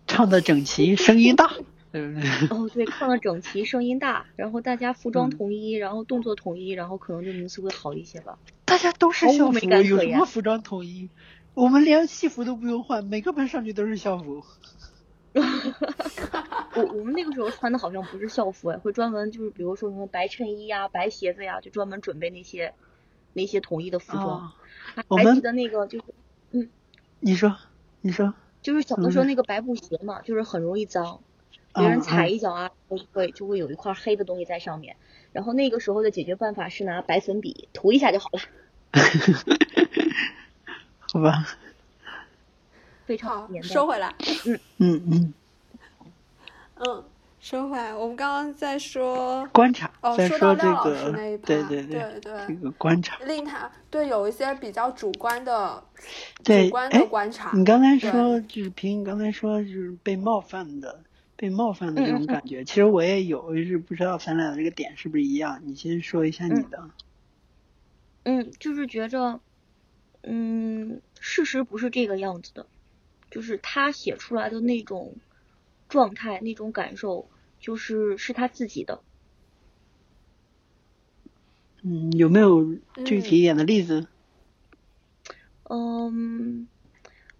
唱的整齐，声音大，(laughs) 对不对？哦，对，唱的整齐，声音大，然后大家服装统一，然后动作统一，然后可能就名次会好一些吧。大家都是校服，有什么服装统一？我们连戏服都不用换，每个班上去都是校服。(laughs) 我我们那个时候穿的好像不是校服哎，会专门就是比如说什么白衬衣呀、白鞋子呀，就专门准备那些那些统一的服装。还记得那个就是，嗯，你说，你说。就是小的时候那个白布鞋嘛，就是很容易脏，别人踩一脚啊，会就会有一块黑的东西在上面。然后那个时候的解决办法是拿白粉笔涂一下就好了。(laughs) 好吧。非常好，收回来。嗯嗯嗯。嗯。说回来，我们刚刚在说观察，哦，说到廖老师那一趴，对对对对，这个观察令他对有一些比较主观的主观的观察。你刚才说就是凭你刚才说就是被冒犯的被冒犯的这种感觉，其实我也有，就是不知道咱俩的这个点是不是一样。你先说一下你的。嗯，就是觉着，嗯，事实不是这个样子的，就是他写出来的那种状态、那种感受，就是是他自己的。嗯，有没有具体一点的例子？嗯，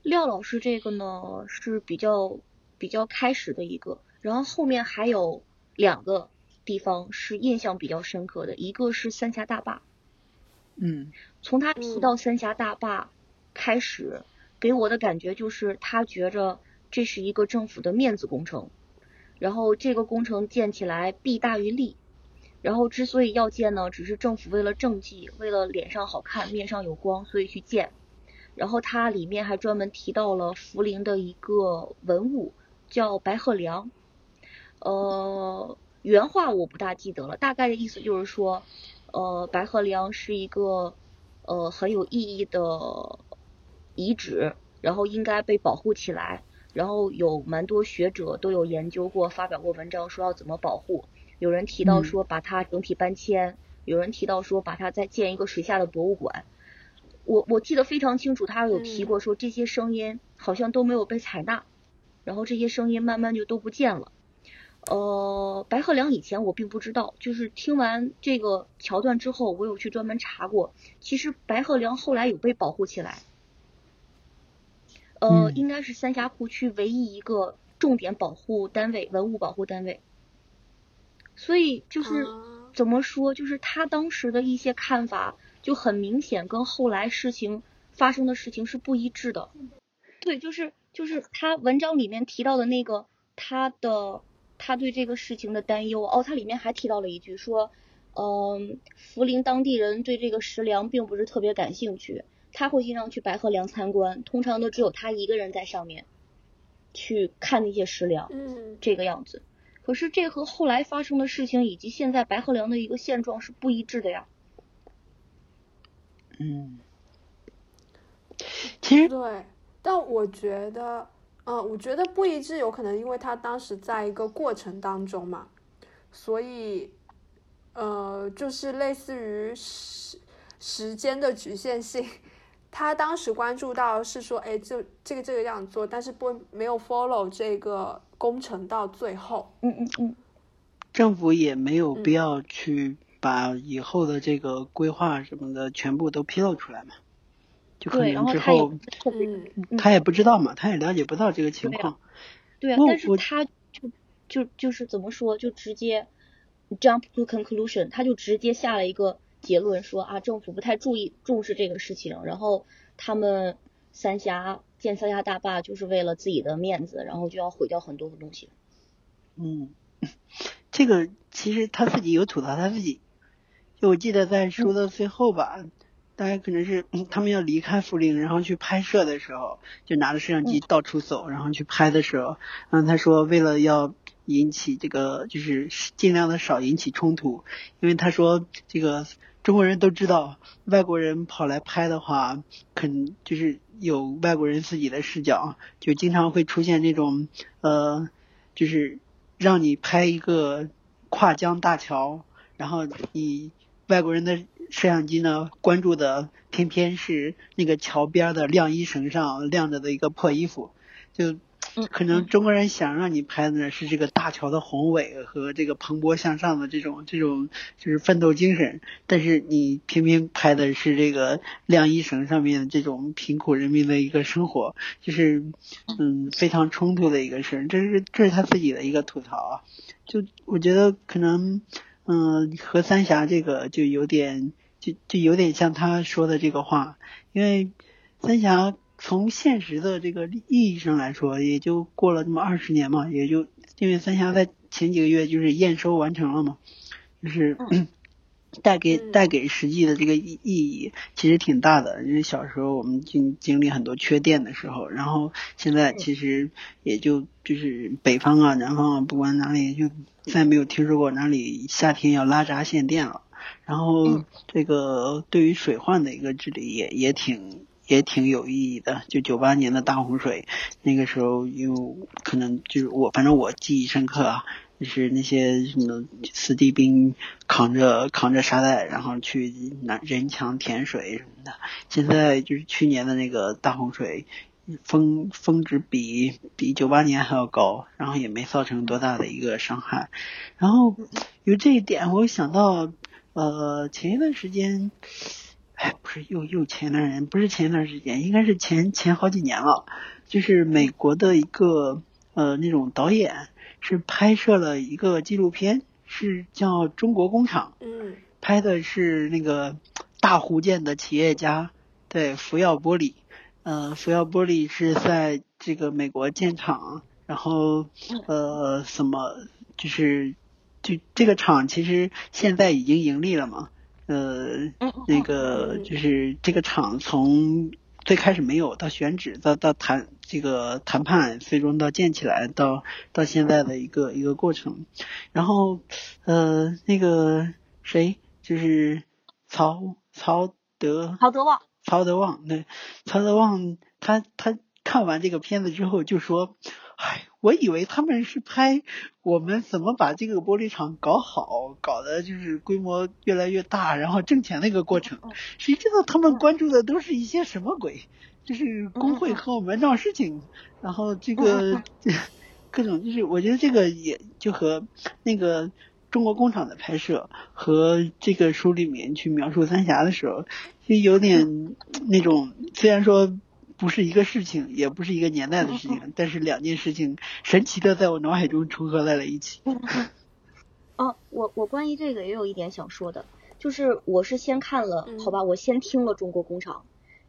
廖老师这个呢是比较比较开始的一个，然后后面还有两个地方是印象比较深刻的，一个是三峡大坝。嗯，从他提到三峡大坝开始，给我的感觉就是他觉着这是一个政府的面子工程，然后这个工程建起来弊大于利。然后之所以要建呢，只是政府为了政绩，为了脸上好看、面上有光，所以去建。然后它里面还专门提到了涪陵的一个文物，叫白鹤梁。呃，原话我不大记得了，大概的意思就是说，呃，白鹤梁是一个呃很有意义的遗址，然后应该被保护起来。然后有蛮多学者都有研究过，发表过文章，说要怎么保护。有人提到说把它整体搬迁，有人提到说把它再建一个水下的博物馆。我我记得非常清楚，他有提过说这些声音好像都没有被采纳，然后这些声音慢慢就都不见了。呃，白鹤梁以前我并不知道，就是听完这个桥段之后，我有去专门查过，其实白鹤梁后来有被保护起来，呃，应该是三峡库区唯一一个重点保护单位，文物保护单位。所以就是怎么说，就是他当时的一些看法就很明显，跟后来事情发生的事情是不一致的。对，就是就是他文章里面提到的那个他的他对这个事情的担忧哦，他里面还提到了一句说，嗯，涪陵当地人对这个石梁并不是特别感兴趣，他会经常去白鹤梁参观，通常都只有他一个人在上面去看那些石梁，嗯，这个样子。可是这和后来发生的事情以及现在白鹤梁的一个现状是不一致的呀。嗯，其实对，但我觉得，嗯，我觉得不一致有可能因为他当时在一个过程当中嘛，所以，呃，就是类似于时时间的局限性。他当时关注到是说，哎，就这个这个样做，但是不没有 follow 这个工程到最后。嗯嗯嗯。政府也没有必要去把以后的这个规划什么的全部都披露出来嘛。就可能之后，嗯，他也不知道嘛，他也了解不到这个情况。对啊，但是他就就就是怎么说，就直接 jump to conclusion，他就直接下了一个。结论说啊，政府不太注意重视这个事情，然后他们三峡建三峡大坝就是为了自己的面子，然后就要毁掉很多的东西。嗯，这个其实他自己有吐槽他自己，就我记得在书的最后吧，大概可能是他们要离开涪陵，然后去拍摄的时候，就拿着摄像机到处走，然后去拍的时候，然后，他说为了要引起这个，就是尽量的少引起冲突，因为他说这个。中国人都知道，外国人跑来拍的话，肯就是有外国人自己的视角，就经常会出现那种呃，就是让你拍一个跨江大桥，然后你外国人的摄像机呢关注的偏偏是那个桥边的晾衣绳上晾着的一个破衣服，就。可能中国人想让你拍的呢是这个大桥的宏伟和这个蓬勃向上的这种这种就是奋斗精神，但是你偏偏拍的是这个晾衣绳上面这种贫苦人民的一个生活，就是嗯非常冲突的一个事，这是这是他自己的一个吐槽啊。就我觉得可能嗯和三峡这个就有点就就有点像他说的这个话，因为三峡。从现实的这个意义上来说，也就过了这么二十年嘛，也就因为三峡在前几个月就是验收完成了嘛，就是 (clears throat) 带给带给实际的这个意意义其实挺大的。因为小时候我们经经历很多缺电的时候，然后现在其实也就就是北方啊、南方啊，不管哪里，就再没有听说过哪里夏天要拉闸限电了。然后这个对于水患的一个治理也也挺。也挺有意义的，就九八年的大洪水，那个时候又可能就是我，反正我记忆深刻啊。就是那些什么子弟兵扛着扛着沙袋，然后去拿人墙填水什么的。现在就是去年的那个大洪水，峰峰值比比九八年还要高，然后也没造成多大的一个伤害。然后由这一点，我想到呃前一段时间，哎不是又又前一段时间，不是前一段时间，应该是前前好几年了，就是美国的一个呃那种导演。是拍摄了一个纪录片，是叫《中国工厂》。嗯，拍的是那个大湖建的企业家，对，福耀玻璃。呃，福耀玻璃是在这个美国建厂，然后呃，什么就是就这个厂其实现在已经盈利了嘛。呃，那个就是这个厂从。最开始没有，到选址，到到谈这个谈判，最终到建起来，到到现在的一个一个过程。然后，呃，那个谁，就是曹曹德曹德旺，曹德旺，对，曹德旺，他他看完这个片子之后就说。唉，我以为他们是拍我们怎么把这个玻璃厂搞好，搞的就是规模越来越大，然后挣钱那个过程。谁知道他们关注的都是一些什么鬼？就是工会和我们闹事情，然后这个 (laughs) 各种就是，我觉得这个也就和那个中国工厂的拍摄和这个书里面去描述三峡的时候，就有点 (laughs) 那种，虽然说。不是一个事情，也不是一个年代的事情，但是两件事情神奇的在我脑海中重合在了一起。哦，我我关于这个也有一点想说的，就是我是先看了，好吧，我先听了《中国工厂》，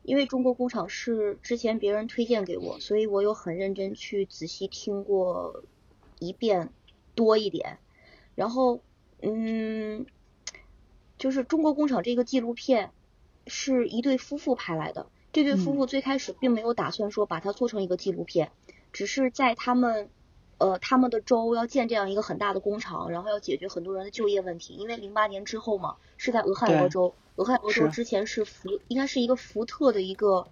因为《中国工厂》是之前别人推荐给我，所以我有很认真去仔细听过一遍多一点。然后，嗯，就是《中国工厂》这个纪录片是一对夫妇拍来的。这对夫妇最开始并没有打算说把它做成一个纪录片，只是在他们呃他们的州要建这样一个很大的工厂，然后要解决很多人的就业问题。因为零八年之后嘛，是在俄亥俄州，俄亥俄州之前是福应该是一个福特的一个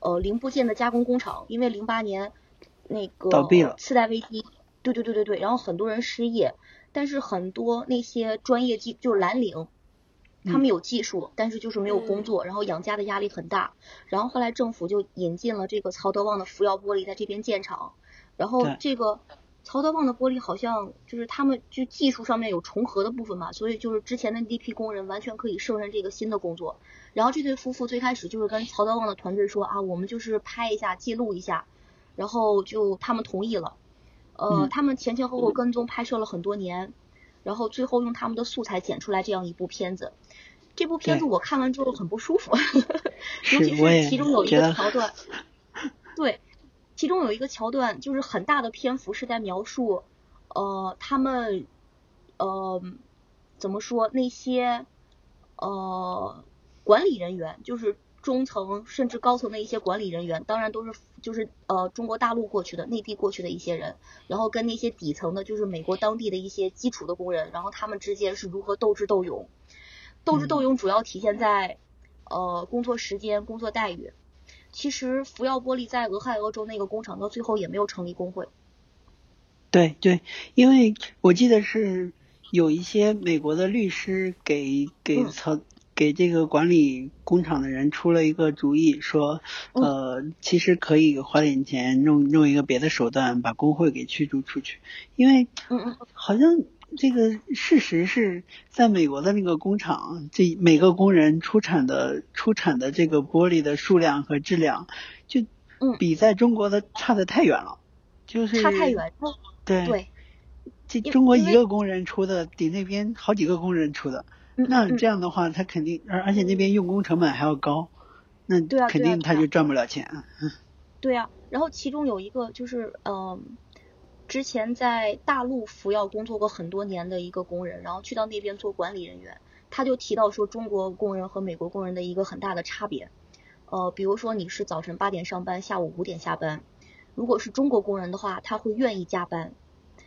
呃零部件的加工工厂，因为零八年那个倒闭了，次贷危机，对对对对对，然后很多人失业，但是很多那些专业技就是蓝领。他们有技术，但是就是没有工作，然后养家的压力很大。然后后来政府就引进了这个曹德旺的福耀玻璃在这边建厂。然后这个曹德旺的玻璃好像就是他们就技术上面有重合的部分嘛，所以就是之前的那批工人完全可以胜任这个新的工作。然后这对夫妇最开始就是跟曹德旺的团队说啊，我们就是拍一下记录一下，然后就他们同意了。呃，他们前前后后跟踪拍摄了很多年，然后最后用他们的素材剪出来这样一部片子。这部片子我看完之后很不舒服，(laughs) 尤其是其中有一个桥段，(laughs) 对，其中有一个桥段就是很大的篇幅是在描述，呃，他们，呃，怎么说那些，呃，管理人员，就是中层甚至高层的一些管理人员，当然都是就是呃中国大陆过去的、内地过去的一些人，然后跟那些底层的，就是美国当地的一些基础的工人，然后他们之间是如何斗智斗勇。斗智斗勇主要体现在，呃，工作时间、工作待遇。其实福耀玻璃在俄亥俄州那个工厂到最后也没有成立工会。对对，因为我记得是有一些美国的律师给给曹给这个管理工厂的人出了一个主意，说呃，其实可以花点钱弄弄一个别的手段把工会给驱逐出去，因为嗯嗯，好像。这个事实是在美国的那个工厂，这每个工人出产的出产的这个玻璃的数量和质量，就比在中国的差的太远了，就是差太远。对对，这中国一个工人出的，比那边好几个工人出的，那这样的话，他肯定而而且那边用工成本还要高，那肯定他就赚不了钱。对啊，然后其中有一个就是嗯。之前在大陆服药工作过很多年的一个工人，然后去到那边做管理人员，他就提到说中国工人和美国工人的一个很大的差别，呃，比如说你是早晨八点上班，下午五点下班，如果是中国工人的话，他会愿意加班，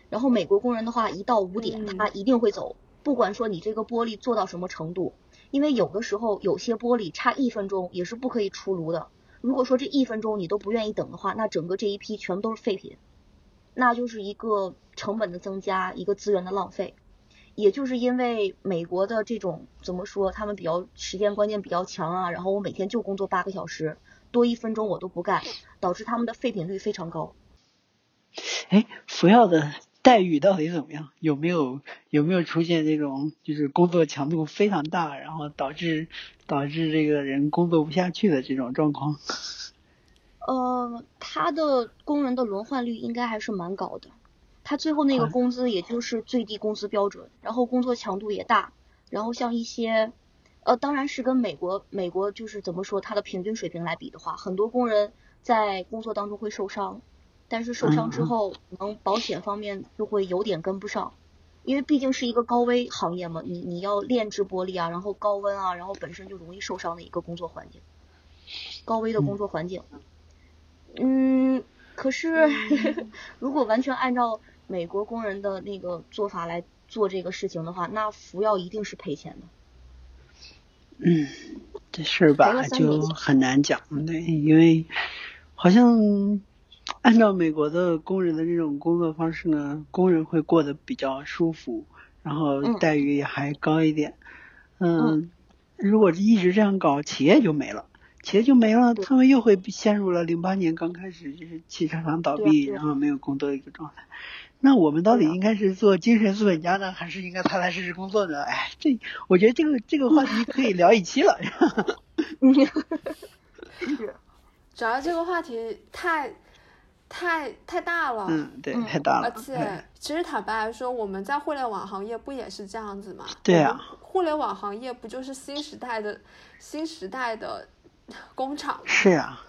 然后美国工人的话，一到五点他一定会走，不管说你这个玻璃做到什么程度，因为有的时候有些玻璃差一分钟也是不可以出炉的，如果说这一分钟你都不愿意等的话，那整个这一批全部都是废品。那就是一个成本的增加，一个资源的浪费。也就是因为美国的这种怎么说，他们比较时间观念比较强啊，然后我每天就工作八个小时，多一分钟我都不干，导致他们的废品率非常高。哎，福耀的待遇到底怎么样？有没有有没有出现这种就是工作强度非常大，然后导致导致这个人工作不下去的这种状况？呃，他的工人的轮换率应该还是蛮高的。他最后那个工资也就是最低工资标准，然后工作强度也大，然后像一些，呃，当然是跟美国美国就是怎么说，它的平均水平来比的话，很多工人在工作当中会受伤，但是受伤之后，可能保险方面就会有点跟不上，因为毕竟是一个高危行业嘛，你你要炼制玻璃啊，然后高温啊，然后本身就容易受伤的一个工作环境，高危的工作环境，嗯，可是 (laughs) 如果完全按照。美国工人的那个做法来做这个事情的话，那服药一定是赔钱的。嗯，这事儿吧就很难讲，对，因为好像按照美国的工人的这种工作方式呢，工人会过得比较舒服，然后待遇也还高一点。嗯，如果一直这样搞，企业就没了，企业就没了，他们又会陷入了零八年刚开始就是汽车厂倒闭，然后没有工作的一个状态。那我们到底应该是做精神资本家呢，还是应该踏踏实实工作呢？哎，这我觉得这个这个话题可以聊一期了。(laughs) (laughs) 是，主要这个话题太太太大了。嗯，对，太大了。而且，其实坦白来说，我们在互联网行业不也是这样子吗？对啊。互联网行业不就是新时代的新时代的 (laughs) 工厂？是啊，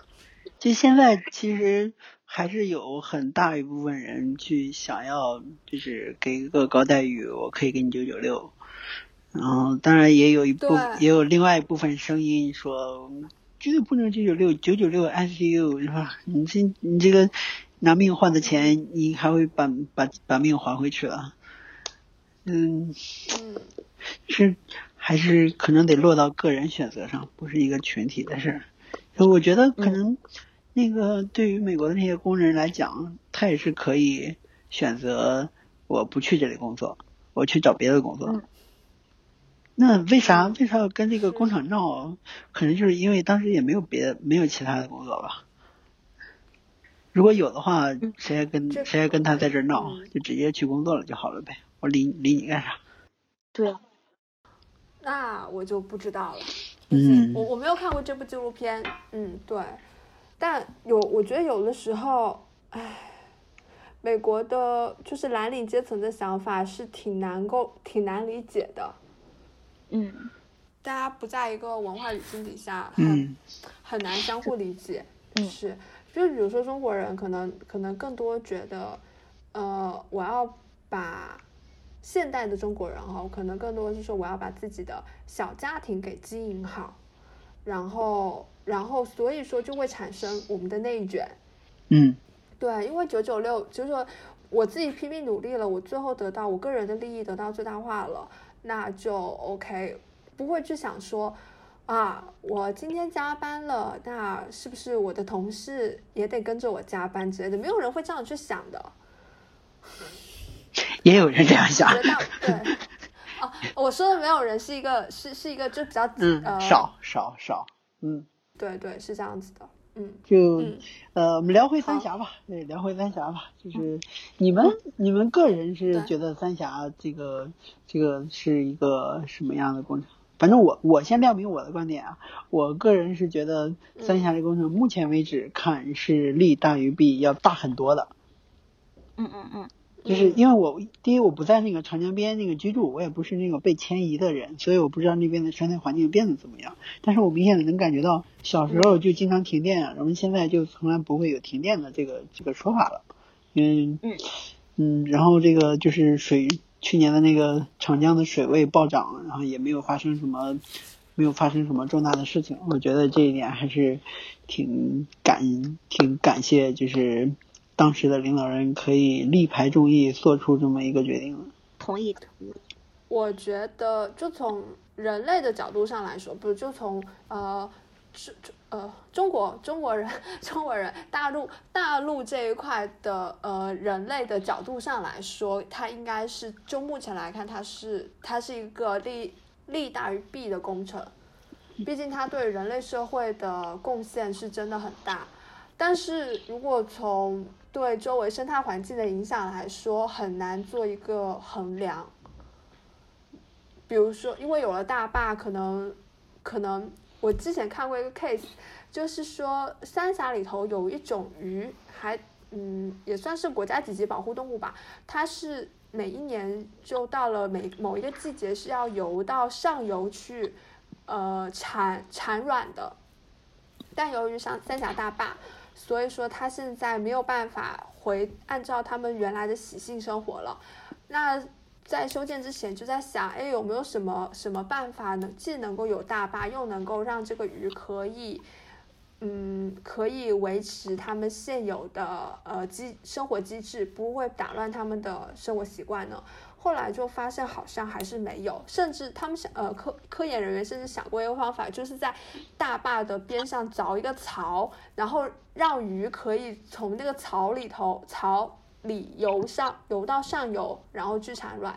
就现在其实。还是有很大一部分人去想要，就是给一个高待遇，我可以给你九九六。然后当然也有一部，也有另外一部分声音说，绝对不能九九六，九九六 ICU 是吧？你这你这个拿命换的钱，你还会把把把命还回去了。嗯，是还是可能得落到个人选择上，不是一个群体的事。我觉得可能。那个对于美国的那些工人来讲，他也是可以选择我不去这里工作，我去找别的工作。那为啥为啥要跟这个工厂闹？可能就是因为当时也没有别的没有其他的工作吧。如果有的话，谁还跟谁还跟他在这闹？就直接去工作了就好了呗。我理理你干啥？对。那我就不知道了。嗯。我我没有看过这部纪录片。嗯，对。但有，我觉得有的时候，唉，美国的就是蓝领阶层的想法是挺难够、挺难理解的。嗯，大家不在一个文化语境底下，很很难相互理解。是，就比如说中国人，可能可能更多觉得，呃，我要把现代的中国人哈，可能更多是说我要把自己的小家庭给经营好，然后。然后，所以说就会产生我们的内卷。嗯，对，因为九九六，就是说我自己拼命努力了，我最后得到我个人的利益得到最大化了，那就 OK，不会去想说啊，我今天加班了，那是不是我的同事也得跟着我加班之类的？没有人会这样去想的。也有人这样想。对，哦，我说的没有人是一个，是是一个就比较嗯少少少嗯。对对，是这样子的，嗯，就呃，我们聊回三峡吧，对，聊回三峡吧，就是你们你们个人是觉得三峡这个这个是一个什么样的工程？反正我我先亮明我的观点啊，我个人是觉得三峡这工程目前为止看是利大于弊要大很多的，嗯嗯嗯。就是因为我第一我不在那个长江边那个居住，我也不是那个被迁移的人，所以我不知道那边的生态环境变得怎么样。但是我明显的能感觉到，小时候就经常停电，然后现在就从来不会有停电的这个这个说法了。嗯嗯，然后这个就是水去年的那个长江的水位暴涨，然后也没有发生什么没有发生什么重大的事情。我觉得这一点还是挺感挺感谢，就是。当时的领导人可以力排众议，做出这么一个决定。同意。我觉得，就从人类的角度上来说，不是就从呃中呃中国中国人 (laughs) 中国人大陆大陆这一块的呃人类的角度上来说，它应该是就目前来看，它是它是一个利利大于弊的工程，毕竟它对人类社会的贡献是真的很大。但是如果从对周围生态环境的影响来说，很难做一个衡量。比如说，因为有了大坝，可能可能我之前看过一个 case，就是说三峡里头有一种鱼，还嗯也算是国家几级保护动物吧，它是每一年就到了每某一个季节是要游到上游去，呃产产卵的，但由于上三峡大坝，所以说它现在没有办法回按照它们原来的习性生活了，那。在修建之前就在想，哎，有没有什么什么办法能既能够有大坝，又能够让这个鱼可以，嗯，可以维持它们现有的呃机生活机制，不会打乱它们的生活习惯呢？后来就发现好像还是没有，甚至他们想，呃，科科研人员甚至想过一个方法，就是在大坝的边上凿一个槽，然后让鱼可以从那个槽里头槽。里游上游到上游，然后去产卵，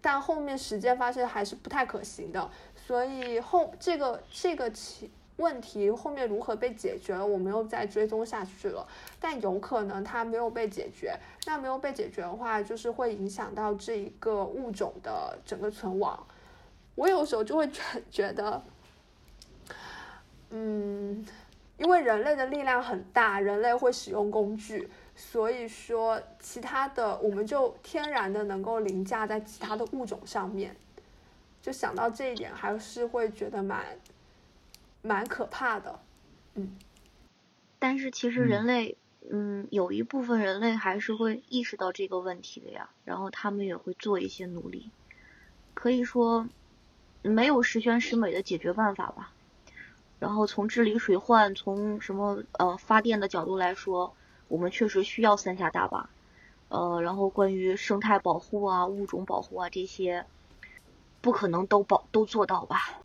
但后面实践发现还是不太可行的，所以后这个这个情问题后面如何被解决了，我没有再追踪下去了。但有可能它没有被解决，那没有被解决的话，就是会影响到这一个物种的整个存亡。我有时候就会觉觉得，嗯，因为人类的力量很大，人类会使用工具。所以说，其他的我们就天然的能够凌驾在其他的物种上面，就想到这一点，还是会觉得蛮蛮可怕的，嗯。但是其实人类，嗯，有一部分人类还是会意识到这个问题的呀，然后他们也会做一些努力，可以说没有十全十美的解决办法吧。然后从治理水患，从什么呃发电的角度来说。我们确实需要三峡大坝，呃，然后关于生态保护啊、物种保护啊这些，不可能都保都做到吧？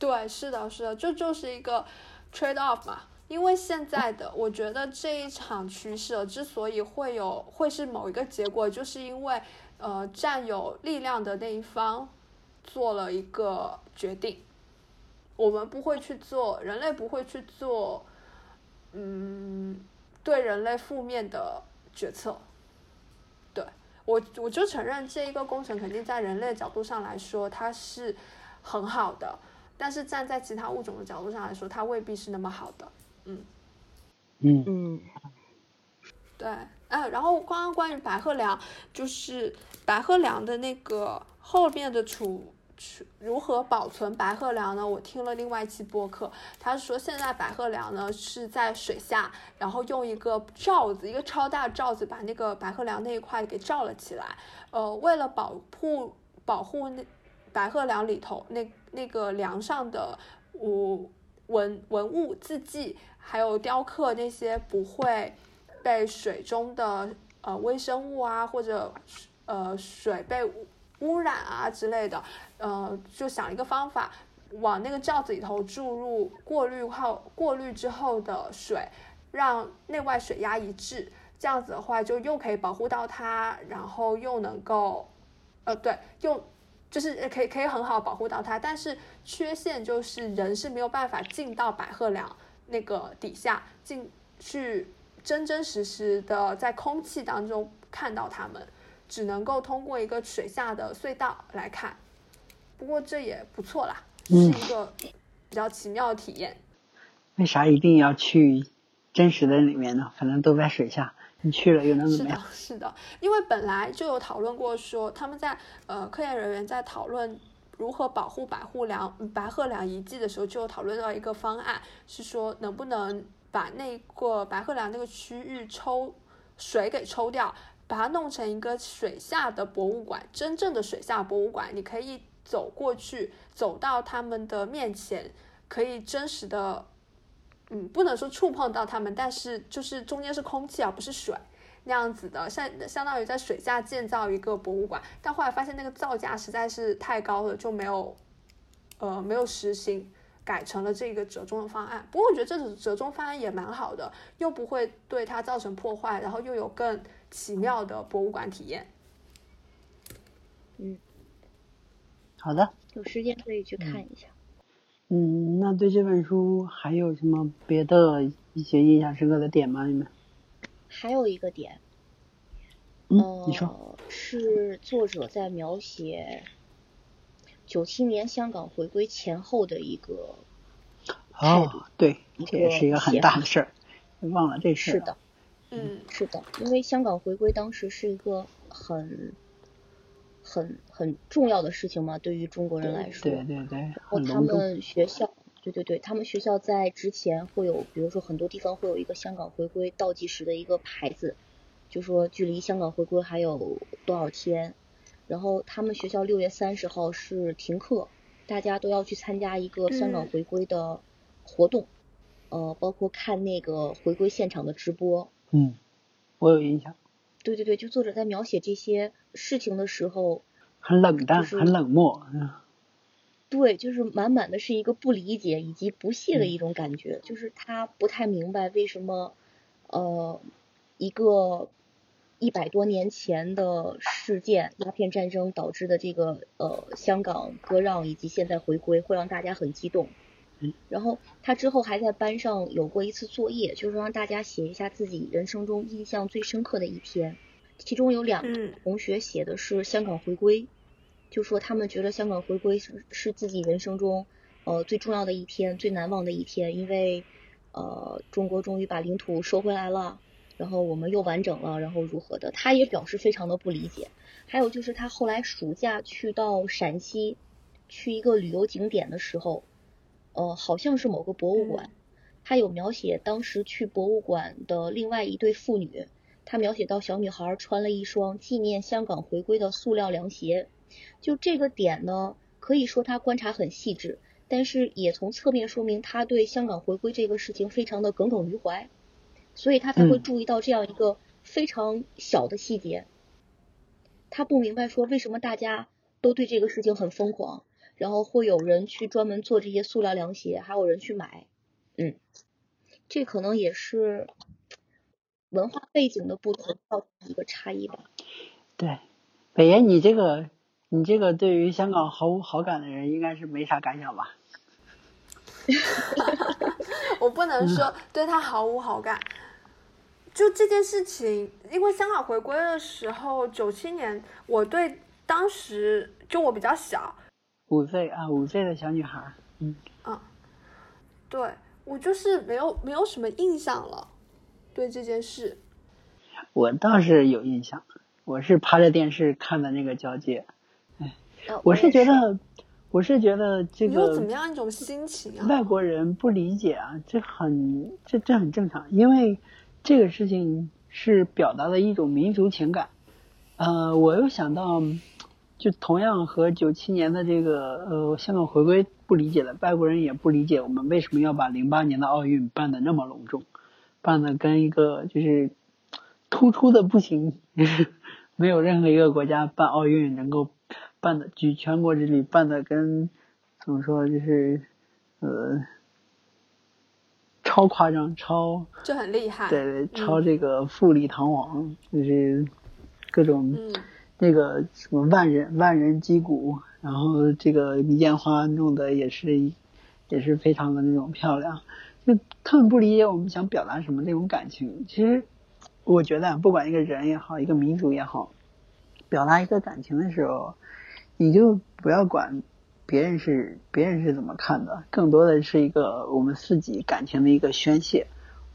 对，是的，是的，这就是一个 trade off 嘛。因为现在的，我觉得这一场趋势之所以会有会是某一个结果，就是因为呃占有力量的那一方做了一个决定，我们不会去做，人类不会去做，嗯。对人类负面的决策，对我我就承认这一个工程肯定在人类角度上来说它是很好的，但是站在其他物种的角度上来说，它未必是那么好的。嗯嗯嗯，对，哎，然后刚刚关于白鹤梁，就是白鹤梁的那个后面的处。如何保存白鹤梁呢？我听了另外一期播客，他说现在白鹤梁呢是在水下，然后用一个罩子，一个超大罩子把那个白鹤梁那一块给罩了起来。呃，为了保护保护那白鹤梁里头那那个梁上的物文文物字迹，还有雕刻那些不会被水中的呃微生物啊或者呃水被污染啊之类的。呃，就想一个方法，往那个罩子里头注入过滤后过滤之后的水，让内外水压一致，这样子的话就又可以保护到它，然后又能够，呃，对，又就是可以可以很好保护到它，但是缺陷就是人是没有办法进到百鹤梁那个底下进去真真实实的在空气当中看到它们，只能够通过一个水下的隧道来看。不过这也不错啦，是一个比较奇妙的体验。为啥一定要去真实的里面呢？反正都在水下，你去了又能怎么样？是的，是的，因为本来就有讨论过，说他们在呃科研人员在讨论如何保护白鹤梁白鹤梁遗迹的时候，就有讨论到一个方案，是说能不能把那个白鹤梁那个区域抽水给抽掉，把它弄成一个水下的博物馆，真正的水下博物馆，你可以。走过去，走到他们的面前，可以真实的，嗯，不能说触碰到它们，但是就是中间是空气而，不是水那样子的，相相当于在水下建造一个博物馆。但后来发现那个造价实在是太高了，就没有，呃，没有实行，改成了这个折中的方案。不过我觉得这种折中方案也蛮好的，又不会对它造成破坏，然后又有更奇妙的博物馆体验。嗯，好的，有时间可以去看一下。嗯，那对这本书还有什么别的一些印象深刻的点吗？你们？还有一个点，嗯，你说，是作者在描写九七年香港回归前后的一个哦，对，这也是一个很大的事儿，忘了这事。是的，嗯，是的，因为香港回归当时是一个很。很很重要的事情嘛，对于中国人来说。对对对。然后他们学校，对对对，他们学校在之前会有，比如说很多地方会有一个香港回归倒计时的一个牌子，就说距离香港回归还有多少天。然后他们学校六月三十号是停课，大家都要去参加一个香港回归的活动，呃，包括看那个回归现场的直播。嗯，我有印象。对对对，就作者在描写这些事情的时候，很冷淡，很冷漠。对，就是满满的是一个不理解以及不屑的一种感觉，就是他不太明白为什么，呃，一个一百多年前的事件，鸦片战争导致的这个呃香港割让以及现在回归，会让大家很激动。然后他之后还在班上有过一次作业，就是让大家写一下自己人生中印象最深刻的一天。其中有两个同学写的是香港回归，就说他们觉得香港回归是是自己人生中呃最重要的一天，最难忘的一天，因为呃中国终于把领土收回来了，然后我们又完整了，然后如何的，他也表示非常的不理解。还有就是他后来暑假去到陕西去一个旅游景点的时候。呃，好像是某个博物馆，他有描写当时去博物馆的另外一对父女，他描写到小女孩穿了一双纪念香港回归的塑料凉鞋，就这个点呢，可以说他观察很细致，但是也从侧面说明他对香港回归这个事情非常的耿耿于怀，所以他才会注意到这样一个非常小的细节，他不明白说为什么大家都对这个事情很疯狂。然后会有人去专门做这些塑料凉鞋，还有人去买，嗯，这可能也是文化背景的不同造成一个差异吧。对，北爷，你这个你这个对于香港毫无好感的人，应该是没啥感想吧？(laughs) 我不能说对他毫无好感，就这件事情，因为香港回归的时候，九七年，我对当时就我比较小。五岁啊，五岁的小女孩，嗯，啊，对我就是没有没有什么印象了，对这件事，我倒是有印象，我是趴着电视看的那个交接，哎，我是觉得，我是觉得这个有怎么样一种心情啊？外国人不理解啊，这很这这很正常，因为这个事情是表达的一种民族情感，呃，我又想到。就同样和九七年的这个呃香港回归不理解的外国人也不理解我们为什么要把零八年的奥运办的那么隆重，办的跟一个就是突出的不行，没有任何一个国家办奥运能够办的举全国之力办的跟怎么说就是呃超夸张超就很厉害对对超这个富丽堂皇就是各种。那个什么万人万人击鼓，然后这个烟花弄得也是也是非常的那种漂亮，就他们不理解我们想表达什么那种感情。其实我觉得，不管一个人也好，一个民族也好，表达一个感情的时候，你就不要管别人是别人是怎么看的，更多的是一个我们自己感情的一个宣泄，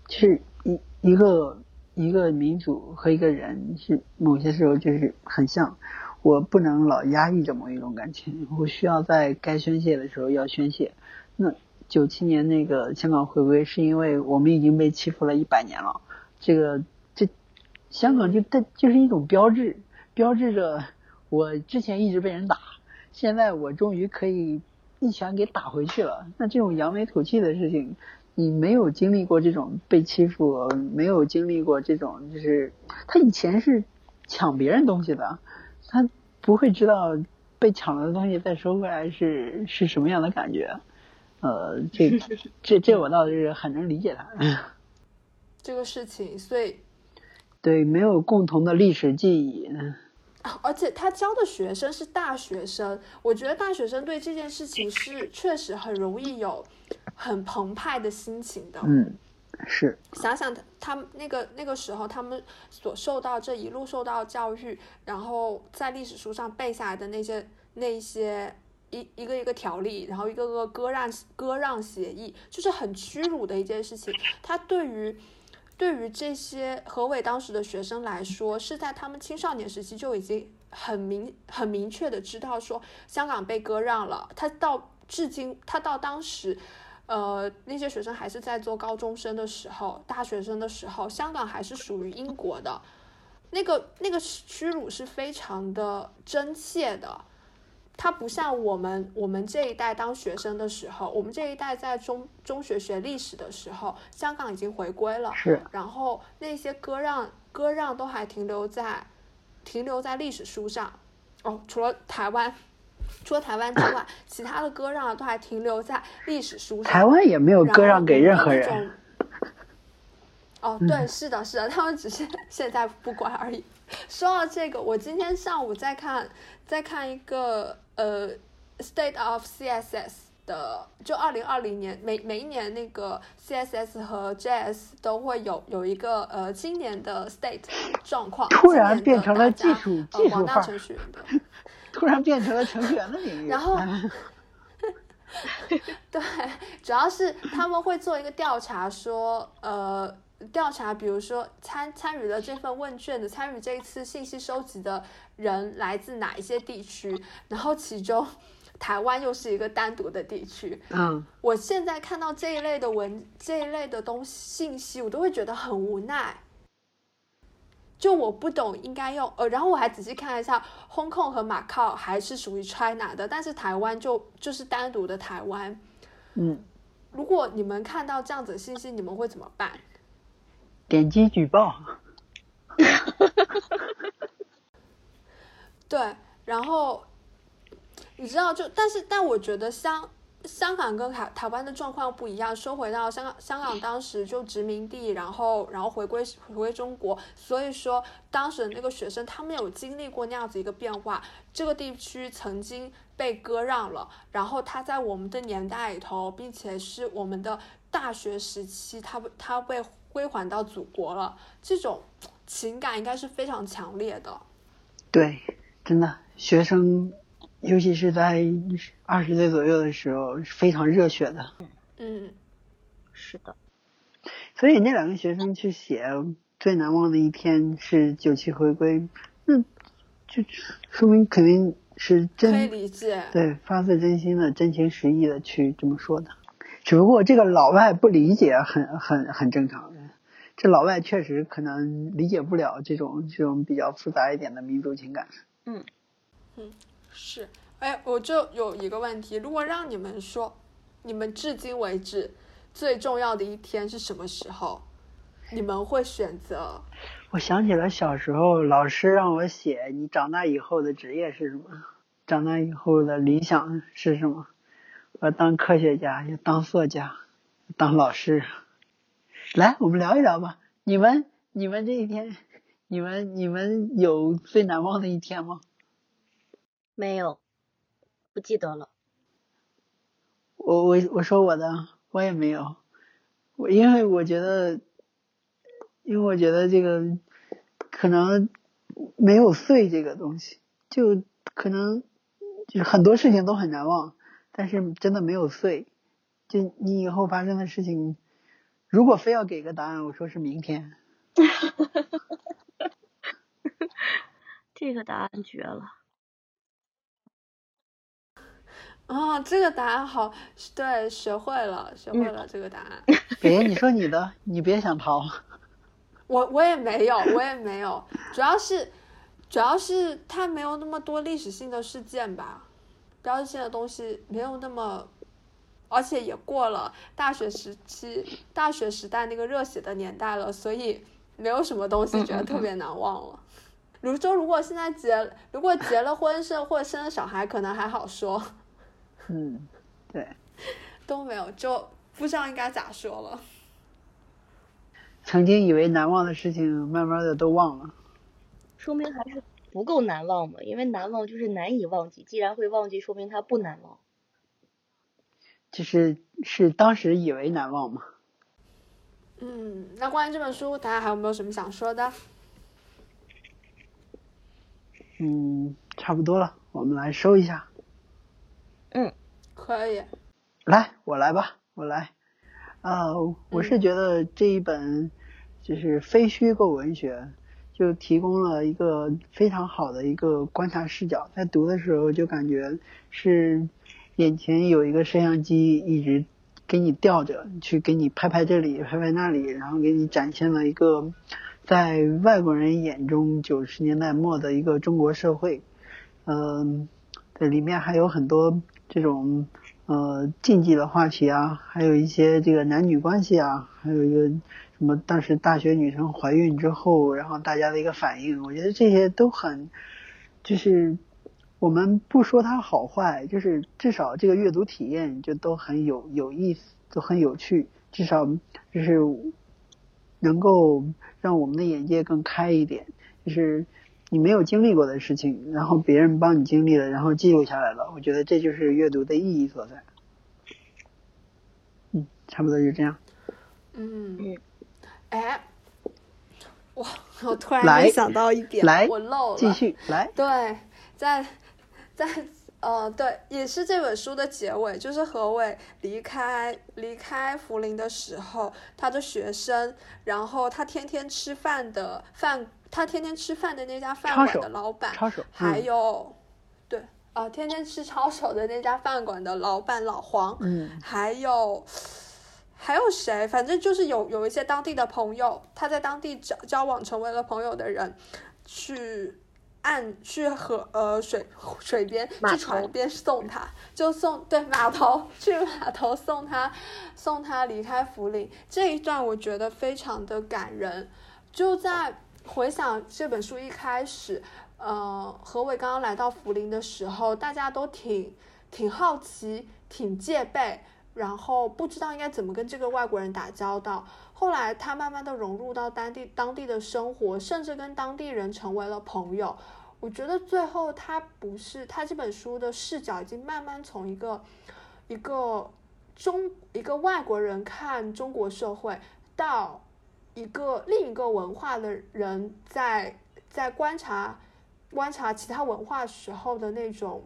其实一一个。一个民族和一个人是某些时候就是很像，我不能老压抑着某一种感情，我需要在该宣泄的时候要宣泄。那九七年那个香港回归是因为我们已经被欺负了一百年了，这个这香港就它就是一种标志，标志着我之前一直被人打，现在我终于可以一拳给打回去了。那这种扬眉吐气的事情。你没有经历过这种被欺负，没有经历过这种，就是他以前是抢别人东西的，他不会知道被抢了的东西再收回来是是什么样的感觉，呃，(laughs) 这这这我倒是很能理解他。这个事情，所以对没有共同的历史记忆。而且他教的学生是大学生，我觉得大学生对这件事情是确实很容易有很澎湃的心情的。嗯，是。想想他他们那个那个时候，他们所受到这一路受到教育，然后在历史书上背下来的那些那些一一个一个条例，然后一个个割让割让协议，就是很屈辱的一件事情。他对于。对于这些何伟当时的学生来说，是在他们青少年时期就已经很明很明确的知道说香港被割让了。他到至今，他到当时，呃，那些学生还是在做高中生的时候，大学生的时候，香港还是属于英国的，那个那个屈辱是非常的真切的。它不像我们我们这一代当学生的时候，我们这一代在中中学学历史的时候，香港已经回归了，是。然后那些割让割让都还停留在停留在历史书上，哦，除了台湾，除了台湾之外，其他的割让都还停留在历史书上。台湾也没有割让给任何人。(laughs) 哦，对，是的，是的，他们只是现在不管而已。说到这个，我今天上午在看在看一个。呃，State of CSS 的，就二零二零年每每一年那个 CSS 和 JS 都会有有一个呃今年的 State 状况，突然变成了技术技术化程序员的，(laughs) 突然变成了程序员的领域。(laughs) 然后，(laughs) 对，主要是他们会做一个调查，说呃调查，比如说参参与了这份问卷的，参与这一次信息收集的。人来自哪一些地区？然后其中，台湾又是一个单独的地区。嗯，我现在看到这一类的文，这一类的东西信息，我都会觉得很无奈。就我不懂应该用呃，然后我还仔细看了一下，Hong Kong 和马靠还是属于 China 的，但是台湾就就是单独的台湾。嗯，如果你们看到这样子的信息，你们会怎么办？点击举报。(laughs) 对，然后你知道，就但是但我觉得香香港跟台台湾的状况不一样。说回到香港，香港当时就殖民地，然后然后回归回归中国，所以说当时的那个学生他们有经历过那样子一个变化。这个地区曾经被割让了，然后他在我们的年代里头，并且是我们的大学时期，他他被归还到祖国了，这种情感应该是非常强烈的。对。真的，学生，尤其是在二十岁左右的时候，是非常热血的。嗯，是的。所以那两个学生去写最难忘的一天是九七回归，那就说明肯定是真，可以理解。对，发自真心的、真情实意的去这么说的。只不过这个老外不理解，很很很正常。这老外确实可能理解不了这种这种比较复杂一点的民族情感。嗯，嗯，是，哎，我就有一个问题，如果让你们说，你们至今为止最重要的一天是什么时候？你们会选择？我想起了小时候老师让我写，你长大以后的职业是什么？长大以后的理想是什么？我当科学家，要当作家，当老师。来，我们聊一聊吧。你们，你们这一天。你们你们有最难忘的一天吗？没有，不记得了。我我我说我的，我也没有。我因为我觉得，因为我觉得这个可能没有碎这个东西，就可能就很多事情都很难忘，但是真的没有碎。就你以后发生的事情，如果非要给个答案，我说是明天。(laughs) 这个答案绝了！哦，这个答案好，对，学会了，学会了这个答案。(laughs) 别，你说你的，你别想逃。(laughs) 我我也没有，我也没有，主要是主要是它没有那么多历史性的事件吧，标志性的东西没有那么，而且也过了大学时期、大学时代那个热血的年代了，所以没有什么东西觉得特别难忘了。如说，如果现在结，如果结了婚生或者生了小孩，可能还好说。嗯，对。都没有，就不知道应该咋说了。曾经以为难忘的事情，慢慢的都忘了。说明还是不够难忘嘛，因为难忘就是难以忘记，既然会忘记，说明它不难忘。就是是当时以为难忘嘛。嗯，那关于这本书，大家还有没有什么想说的？嗯，差不多了，我们来收一下。嗯，可以。来，我来吧，我来。啊，我是觉得这一本就是非虚构文学，就提供了一个非常好的一个观察视角。在读的时候就感觉是眼前有一个摄像机一直给你吊着，去给你拍拍这里，拍拍那里，然后给你展现了一个在外国人眼中九十年代末的一个中国社会。嗯，这里面还有很多这种。呃，禁忌的话题啊，还有一些这个男女关系啊，还有一个什么当时大学女生怀孕之后，然后大家的一个反应，我觉得这些都很，就是我们不说它好坏，就是至少这个阅读体验就都很有有意思，都很有趣，至少就是能够让我们的眼界更开一点，就是。你没有经历过的事情，然后别人帮你经历了，然后记录下来了，我觉得这就是阅读的意义所在。嗯，差不多就这样。嗯嗯，哎，我，我突然没想到一点，来我漏了。继续来。对，在在呃，对，也是这本书的结尾，就是何伟离开离开涪陵的时候，他的学生，然后他天天吃饭的饭。他天天吃饭的那家饭馆的老板，还有，对，啊，天天吃抄手的那家饭馆的老板老黄，嗯，还有，还有谁？反正就是有有一些当地的朋友，他在当地交交往成为了朋友的人，去岸去河呃水水边去船边送他，就送对码头去码头送他送他离开福林这一段，我觉得非常的感人，就在。回想这本书一开始，呃，何伟刚刚来到涪陵的时候，大家都挺挺好奇、挺戒备，然后不知道应该怎么跟这个外国人打交道。后来他慢慢的融入到当地当地的生活，甚至跟当地人成为了朋友。我觉得最后他不是他这本书的视角已经慢慢从一个一个中一个外国人看中国社会到。一个另一个文化的人在在观察观察其他文化时候的那种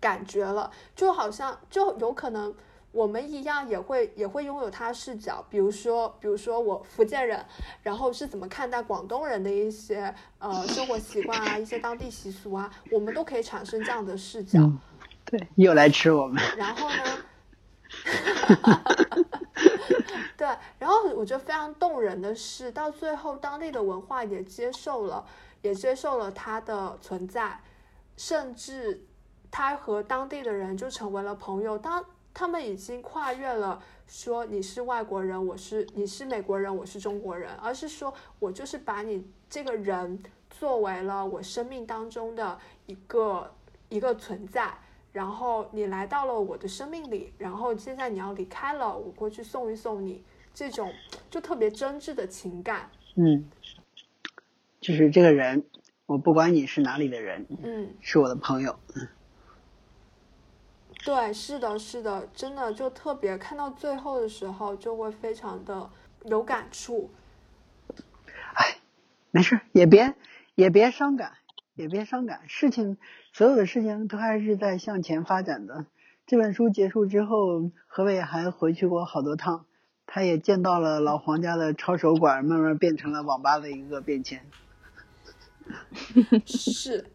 感觉了，就好像就有可能我们一样也会也会拥有他视角，比如说比如说我福建人，然后是怎么看待广东人的一些呃生活习惯啊，一些当地习俗啊，我们都可以产生这样的视角。对，又来吃我们。然后呢？(laughs) 对，然后我觉得非常动人的是，到最后当地的文化也接受了，也接受了他的存在，甚至他和当地的人就成为了朋友。当他们已经跨越了说你是外国人，我是你是美国人，我是中国人，而是说我就是把你这个人作为了我生命当中的一个一个存在。然后你来到了我的生命里，然后现在你要离开了，我过去送一送你，这种就特别真挚的情感。嗯，就是这个人，我不管你是哪里的人，嗯，是我的朋友。嗯，对，是的，是的，真的就特别看到最后的时候，就会非常的有感触。哎，没事，也别也别伤感。也别伤感，事情所有的事情都还是在向前发展的。这本书结束之后，何伟还回去过好多趟，他也见到了老黄家的抄手馆，慢慢变成了网吧的一个变迁。(laughs) 是，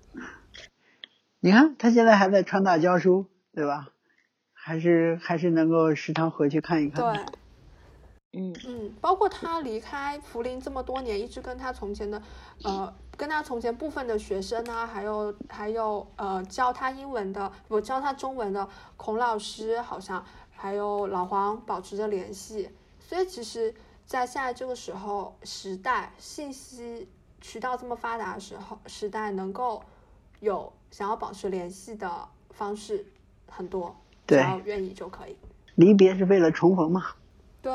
(laughs) 你看他现在还在川大教书，对吧？还是还是能够时常回去看一看。对。嗯嗯，包括他离开福林这么多年，一直跟他从前的，呃，跟他从前部分的学生啊，还有还有呃教他英文的，我教他中文的孔老师，好像还有老黄保持着联系。所以其实，在现在这个时候时代，信息渠道这么发达的时候时代，能够有想要保持联系的方式很多，只要愿意就可以。离别是为了重逢嘛。对，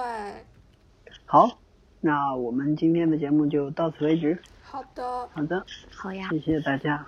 好，那我们今天的节目就到此为止。好的，好的，好呀，谢谢大家。